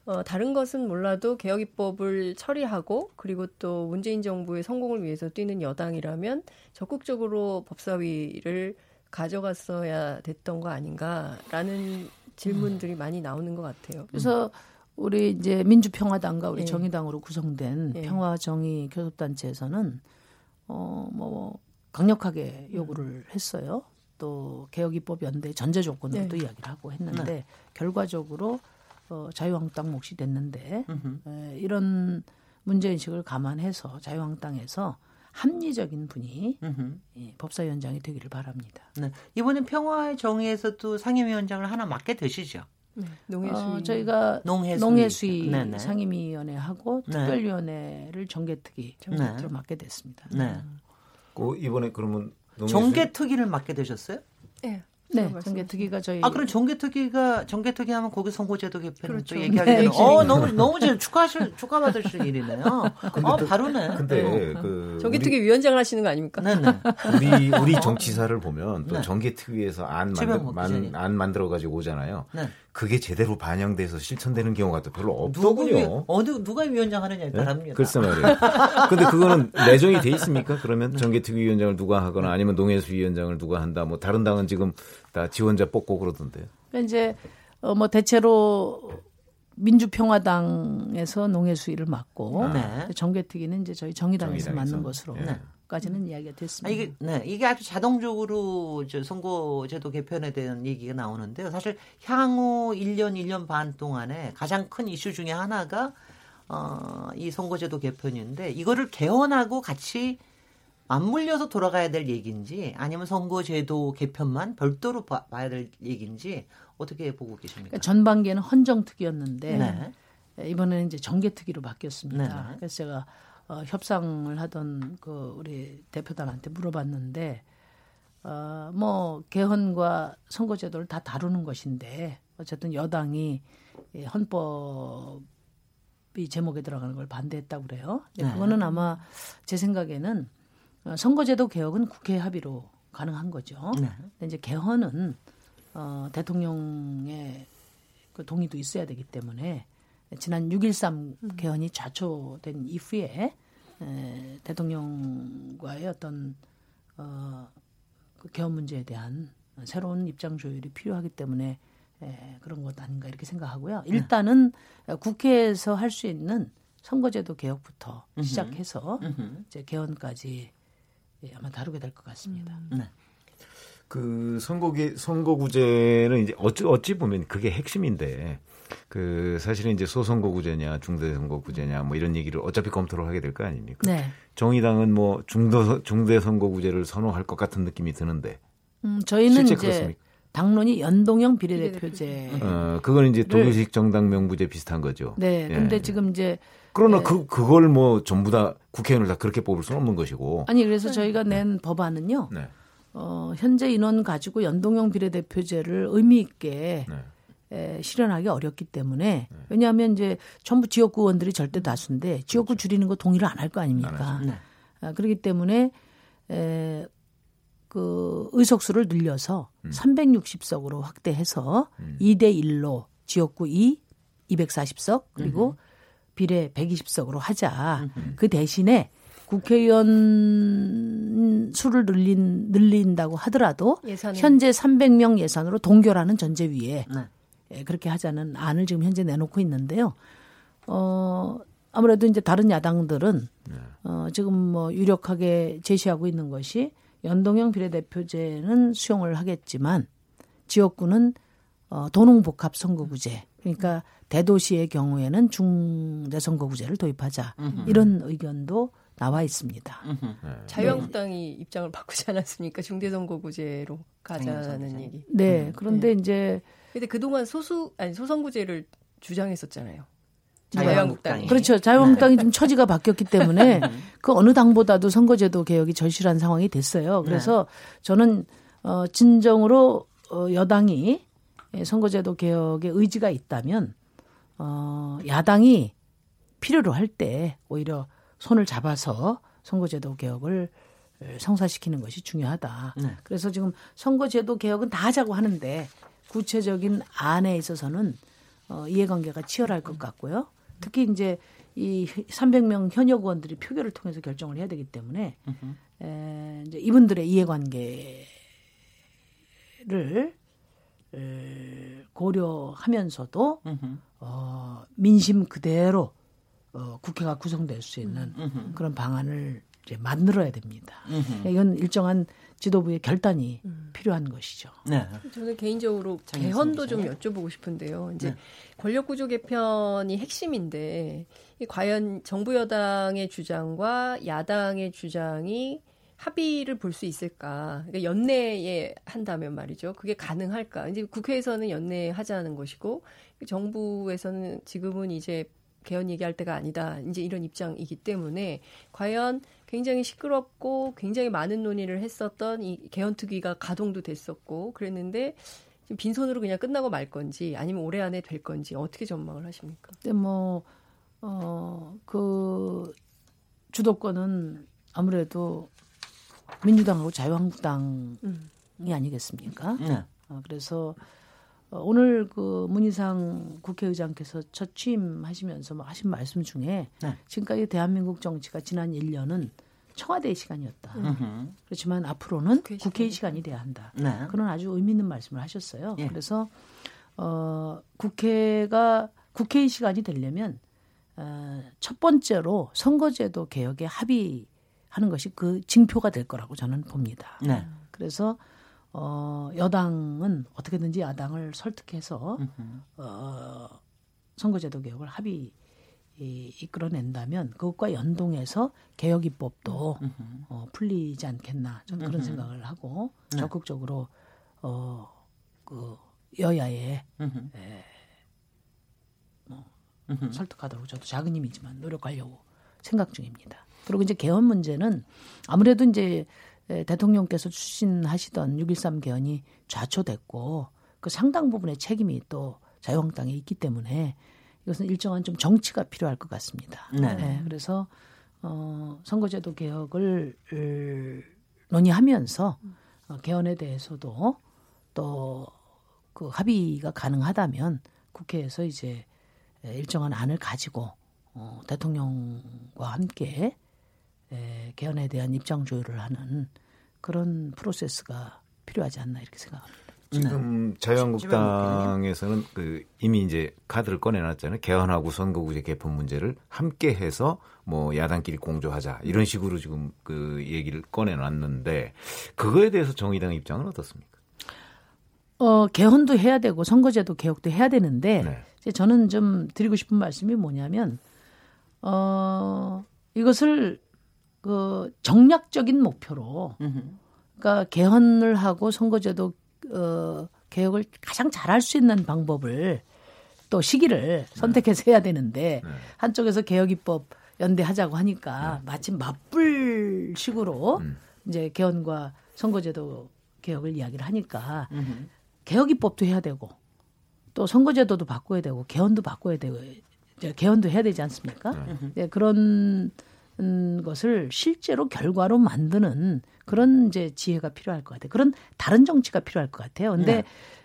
어, 다른 것은 몰라도 개혁 입법을 처리하고 그리고 또 문재인 정부의 성공을 위해서 뛰는 여당이라면 적극적으로 법사위를 가져갔어야 됐던 거 아닌가라는 질문들이 많이 나오는 것 같아요. 그래서 우리 이제 민주평화당과 우리 예. 정의당으로 구성된 예. 평화정의 교섭단체에서는 어뭐 강력하게 요구를 했어요. 또 개혁입법 연대 전제 조건으로 네. 또 이야기를 하고 했는데 결과적으로 어, 자유한국당 몫이 됐는데 에, 이런 문제 인식을 감안해서 자유한국당에서 합리적인 분이. 예, 법사위원장이 되기를 바랍니다. 네. 이번엔 평화의 정의에서도 상임위원장을 하나 맡게 되시죠. 네, 농해수위. 어, 저희가 농해수위. 농해수위 네네. 상임위원회하고 네. 특별위원회를 정개특위 정개특위로 맡게 됐습니다. 네. 그 이번에 그러면 정계특위를 맡게 되셨어요? 네. 네, 정계특위가 저희 아 그럼 정계특위가 정계특위 하면 거기 선거제도 개편 그렇죠. 또 얘기하게 네, 되는. 어 너무 너무 잘 축하하실 축하받으실 일이네요. [laughs] 어 바로네. 근데 네. 그 정기특위 위원장을 하시는 거 아닙니까? 네네. 우리 우리 정치사를 보면 또 네. 정계특위에서 안 만들, 안 만들어 가지고 오잖아요. 네. 그게 제대로 반영돼서 실천되는 경우가 또 별로 없더군요. 어느 누가 위원장 하느냐에 네? 따릅니다. 글쎄 말이에요. 근데 그거는 내정이 돼 있습니까? 그러면 정계특위 위원장을 누가 하거나 아니면 농해수 위원장을 누가 한다. 뭐 다른 당은 지금 다 지원자 뽑고 그러던데요. 그러니까 이제 어, 뭐 대체로 민주평화당에서 농해수위를 맡고 네. 정계특위는 이제 저희 정의당에서 정의당에서. 맡는 것으로 네. 까지는 이야기가 됐습니다. 아, 이게 네 이게 아주 자동적으로 저 선거제도 개편에 대한 얘기가 나오는데요. 사실 향후 1년 1년 반 동안에 가장 큰 이슈 중에 하나가 어, 이 선거제도 개편인데 이거를 개헌하고 같이 맞물려서 돌아가야 될 얘기인지 아니면 선거제도 개편만 별도로 봐, 봐야 될 얘기인지 어떻게 보고 계십니까? 그러니까 전반기에는 헌정특위였는데 네. 이번에는 이제 정계특위로 바뀌었습니다. 네. 그래서 제가 어, 협상을 하던 그 우리 대표단한테 물어봤는데 어, 뭐 개헌과 선거제도를 다 다루는 것인데 어쨌든 여당이 이 헌법이 제목에 들어가는 걸 반대했다고 그래요. 네. 그거는 아마 제 생각에는 어, 선거제도 개혁은 국회 합의로 가능한 거죠. 네. 근데 이제 개헌은 어, 대통령의 그 동의도 있어야 되기 때문에 지난 6.13 개헌이 좌초된 이후에 에, 대통령과의 어떤 어, 그 개헌 문제에 대한 새로운 입장 조율이 필요하기 때문에 에, 그런 것 아닌가 이렇게 생각하고요. 일단은 국회에서 할 수 있는 선거제도 개혁부터 시작해서 이제 개헌까지 예, 아마 다루게 될 것 같습니다. 네. 그 선거기 선거구제는 이제 어찌 어찌 보면 그게 핵심인데 그 사실은 이제 소선거구제냐 중대선거구제냐 뭐 이런 얘기를 어차피 검토를 하게 될 거 아닙니까? 네. 정의당은 뭐 중도 중대선거구제를 선호할 것 같은 느낌이 드는데 음, 저희는 실제 이제 그렇습니까? 당론이 연동형 비례대표제. 어 그건 이제 독일식 정당 명부제 비슷한 거죠. 네. 예. 근데 지금 이제 그러나 그 그걸 뭐 전부 다 국회의원을 다 그렇게 뽑을 수는 없는 것이고. 아니 그래서 저희가 낸 법안은요. 네. 어, 현재 인원 가지고 연동형 비례대표제를 의미 있게 네. 에, 실현하기 어렵기 때문에 왜냐하면 이제 전부 지역구 의원들이 절대 다수인데 지역구 줄이는 거 동의를 안 할 거 아닙니까? 네. 아, 그렇기 때문에 에, 그 의석수를 늘려서 360석으로 확대해서 2대 1로 지역구 2 240석 그리고 비례 120석으로 하자. 그 대신에 국회의원 수를 늘린 늘린다고 하더라도 예산은. 현재 300명 예산으로 동결하는 전제 위에 네. 예, 그렇게 하자는 안을 지금 현재 내놓고 있는데요. 어, 아무래도 이제 다른 야당들은 어, 지금 뭐 유력하게 제시하고 있는 것이 연동형 비례대표제는 수용을 하겠지만 지역구는 어, 도농복합 선거구제 그러니까 대도시의 경우에는 중대선거구제를 도입하자 이런 의견도 나와 있습니다. 자유한국당이 입장을 바꾸지 않았습니까? 중대선거구제로 가자는. 얘기. 네, 그런데 이제 근데 그동안 소수 아니 소선구제를 주장했었잖아요. 자유한국당이. 그렇죠. 자유한국당이 좀 처지가 바뀌었기 때문에 [laughs] 그 어느 당보다도 선거제도 개혁이 절실한 상황이 됐어요. 그래서 저는 어 진정으로 어 여당이 예, 선거제도 개혁에 의지가 있다면 어 야당이 필요로 할 때 오히려 손을 잡아서 선거제도 개혁을 성사시키는 것이 중요하다. 네. 그래서 지금 선거제도 개혁은 다 하자고 하는데 구체적인 안에 있어서는 어, 이해관계가 치열할 것 같고요. 특히 이제 이 300명 현역 의원들이 표결을 통해서 결정을 해야 되기 때문에 에, 이제 이분들의 이해관계를 에, 고려하면서도 어, 민심 그대로 어, 국회가 구성될 수 있는 그런 방안을 이제 만들어야 됩니다. 이건 일정한 지도부의 결단이 필요한 것이죠. 네. 저는 개인적으로 개헌도 좀. 여쭤보고 싶은데요. 이제 네. 권력 구조 개편이 핵심인데 이 과연 정부 여당의 주장과 야당의 주장이 합의를 볼 수 있을까? 그러니까 연내에 한다면 말이죠. 그게 가능할까? 이제 국회에서는 연내에 하자는 것이고 정부에서는 지금은 이제 개헌 얘기할 때가 아니다. 이제 이런 입장이기 때문에 과연 굉장히 시끄럽고 굉장히 많은 논의를 했었던 이 개헌 특위가 가동도 됐었고 그랬는데 지금 빈손으로 그냥 끝나고 말 건지 아니면 올해 안에 될 건지 어떻게 전망을 하십니까? 근데 뭐, 어, 그 주도권은 아무래도 민주당하고 자유한국당이 음. 아니겠습니까? 네. 어, 그래서 어, 오늘 그 문희상 국회의장께서 첫 취임하시면서 뭐 하신 말씀 중에 네. 지금까지 대한민국 정치가 지난 1년은 청와대의 시간이었다. 음흠. 그렇지만 앞으로는 국회 국회의 시간이 돼야 한다. 네. 그런 아주 의미 있는 말씀을 하셨어요. 예. 그래서 어 국회가 국회의 시간이 되려면 어, 첫 번째로 선거제도 개혁에 합의하는 것이 그 징표가 될 거라고 저는 봅니다. 네. 그래서 어 여당은 어떻게든지 야당을 설득해서. 어 선거제도 개혁을 합의 이, 이끌어낸다면 그것과 연동해서 개혁 입법도 어, 풀리지 않겠나 저는 그런 생각을 하고 네. 적극적으로 어 그 여야에 음흠. 음흠. 설득하도록 저도 작은 힘이지만 노력하려고 생각 중입니다. 그리고 이제 개헌 문제는 아무래도 이제 에, 대통령께서 추진하시던 6.13 개헌이 좌초됐고 그 상당 부분의 책임이 또 자유한국당에 있기 때문에 이것은 일정한 좀 정치가 필요할 것 같습니다. 네. 그래서 어, 선거제도 개혁을 을, 논의하면서 어, 개헌에 대해서도 또 그 합의가 가능하다면 국회에서 이제 일정한 안을 가지고 어, 대통령과 함께 에, 개헌에 대한 입장 조율을 하는 그런 프로세스가 필요하지 않나 이렇게 생각합니다. 지금 자유한국당에서는 그 이미 이제 카드를 꺼내놨잖아요. 개헌하고 선거구제 개편 문제를 함께 해서 뭐 야당끼리 공조하자 이런 식으로 지금 그 얘기를 꺼내놨는데 그거에 대해서 정의당 입장은 어떻습니까? 어, 개헌도 해야 되고 선거제도 개혁도 해야 되는데 네. 이제 저는 좀 드리고 싶은 말씀이 뭐냐면 어, 이것을 그 정략적인 목표로. 그러니까 개헌을 하고 선거제도 어, 개혁을 가장 잘할 수 있는 방법을 또 시기를 선택해서 해야 되는데 네. 한쪽에서 개혁 입법 연대하자고 하니까 마치 맞불 식으로 음. 이제 개헌과 선거제도 개혁을 이야기를 하니까 음흠. 개혁 입법도 해야 되고 또 선거제도도 바꿔야 되고 개헌도 바꿔야 되고 이제 개헌도 해야 되지 않습니까? 네, 그런 음, 것을 실제로 결과로 만드는 그런 이제 지혜가 필요할 것 같아요. 그런 다른 정치가 필요할 것 같아요. 근데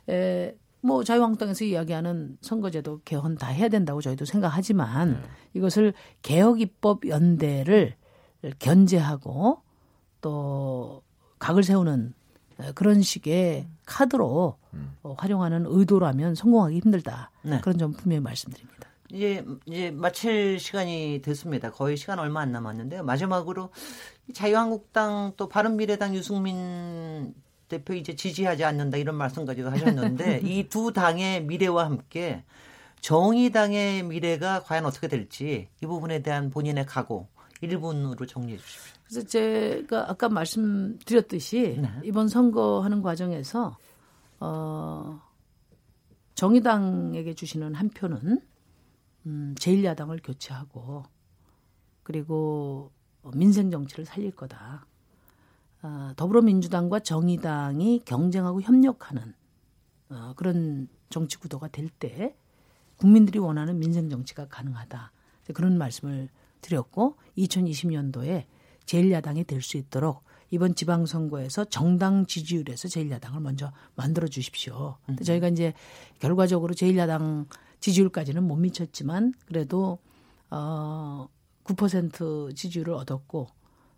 에, 뭐 자유한국당에서 이야기하는 선거제도 개헌 다 해야 된다고 저희도 생각하지만 이것을 개혁 입법 연대를 견제하고 또 각을 세우는 에, 그런 식의 카드로 어, 활용하는 의도라면 성공하기 힘들다. 네. 그런 점 분명히 말씀드립니다. 이제 이제 마칠 시간이 됐습니다. 거의 시간 얼마 안 남았는데요. 마지막으로 자유한국당 또 바른미래당 유승민 대표 이제 지지하지 않는다 이런 말씀까지도 하셨는데 [laughs] 이 두 당의 미래와 함께 정의당의 미래가 과연 어떻게 될지 이 부분에 대한 본인의 각오 1분으로 정리해 주십시오. 그래서 제가 아까 말씀드렸듯이 네. 이번 선거하는 과정에서 어 정의당에게 주시는 한 표는 음 제1야당을 교체하고 그리고 민생 정치를 살릴 거다. 아, 더불어민주당과 정의당이 경쟁하고 협력하는 어, 그런 정치 구도가 될 때 국민들이 원하는 민생 정치가 가능하다. 그런 말씀을 드렸고 2020년도에 제1야당이 될 수 있도록 이번 지방선거에서 정당 지지율에서 제1야당을 먼저 만들어 주십시오. 근데 저희가 이제 결과적으로 제1야당 지지율까지는 못 미쳤지만 그래도 어, 9% 지지율을 얻었고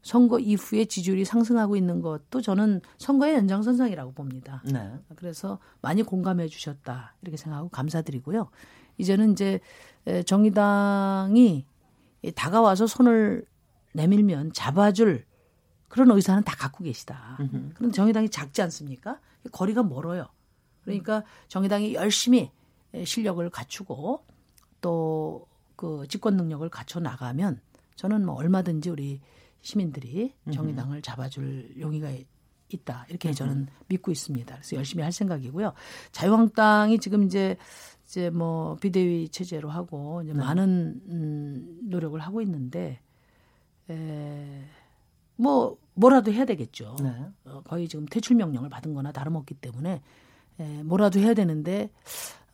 선거 이후에 지지율이 상승하고 있는 것도 저는 선거의 연장선상이라고 봅니다. 네. 그래서 많이 공감해 주셨다 이렇게 생각하고 감사드리고요. 이제는 이제 에, 정의당이 다가와서 손을 내밀면 잡아줄 그런 의사는 다 갖고 계시다. 그런데 정의당이 작지 않습니까? 거리가 멀어요. 그러니까 정의당이 열심히 실력을 갖추고 또 그 집권 능력을 갖춰 나가면 저는 뭐 얼마든지 우리 시민들이 정의당을 잡아줄 용의가 있다 이렇게 저는 믿고 있습니다. 그래서 열심히 할 생각이고요. 자유한국당이 지금 이제 이제 뭐 비대위 체제로 하고 이제 네. 많은 음, 노력을 하고 있는데 에, 뭐 뭐라도 해야 되겠죠. 네. 어, 거의 지금 퇴출 명령을 받은 거나 다름없기 때문에 에, 뭐라도 해야 되는데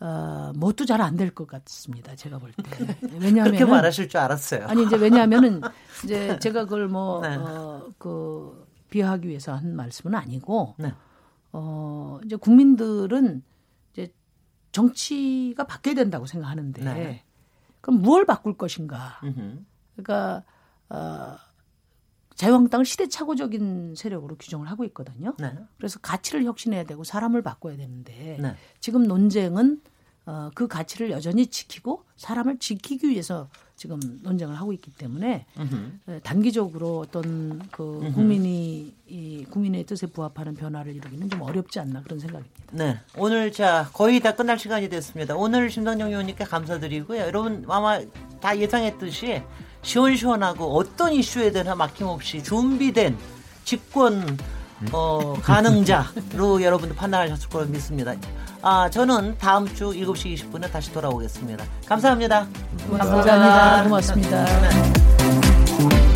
어, 뭣도 잘 안 될 것 같습니다. 제가 볼 때. 왜냐하면 그렇게 말하실 줄 알았어요. 아니 이제 왜냐하면은 이제 [laughs] 제가 그걸 뭐그 네. 어, 그 비하하기 위해서 한 말씀은 아니고 네. 어 이제 국민들은 이제 정치가 바뀌어야 된다고 생각하는데 네. 그럼 무엇을 바꿀 것인가? 그러니까 어 자유한국당을 시대착오적인 세력으로 규정을 하고 있거든요. 네. 그래서 가치를 혁신해야 되고 사람을 바꿔야 되는데 네. 지금 논쟁은 어, 그 가치를 여전히 지키고 사람을 지키기 위해서 지금 논쟁을 하고 있기 때문에 음흠. 단기적으로 어떤 그. 국민이 이 국민의 뜻에 부합하는 변화를 이루기는 좀 어렵지 않나 그런 생각입니다. 네, 오늘 자 거의 다 끝날 시간이 됐습니다. 오늘 심상정 의원님께 감사드리고요. 여러분 아마 다 예상했듯이 시원시원하고 어떤 이슈에 대한 막힘없이 준비된 집권 어, 가능자로 [laughs] 여러분들 판단하셨을 거로 믿습니다. 아, 저는 다음 주 7시 20분에 다시 돌아오겠습니다. 감사합니다. 감사합니다. 고맙습니다. 네.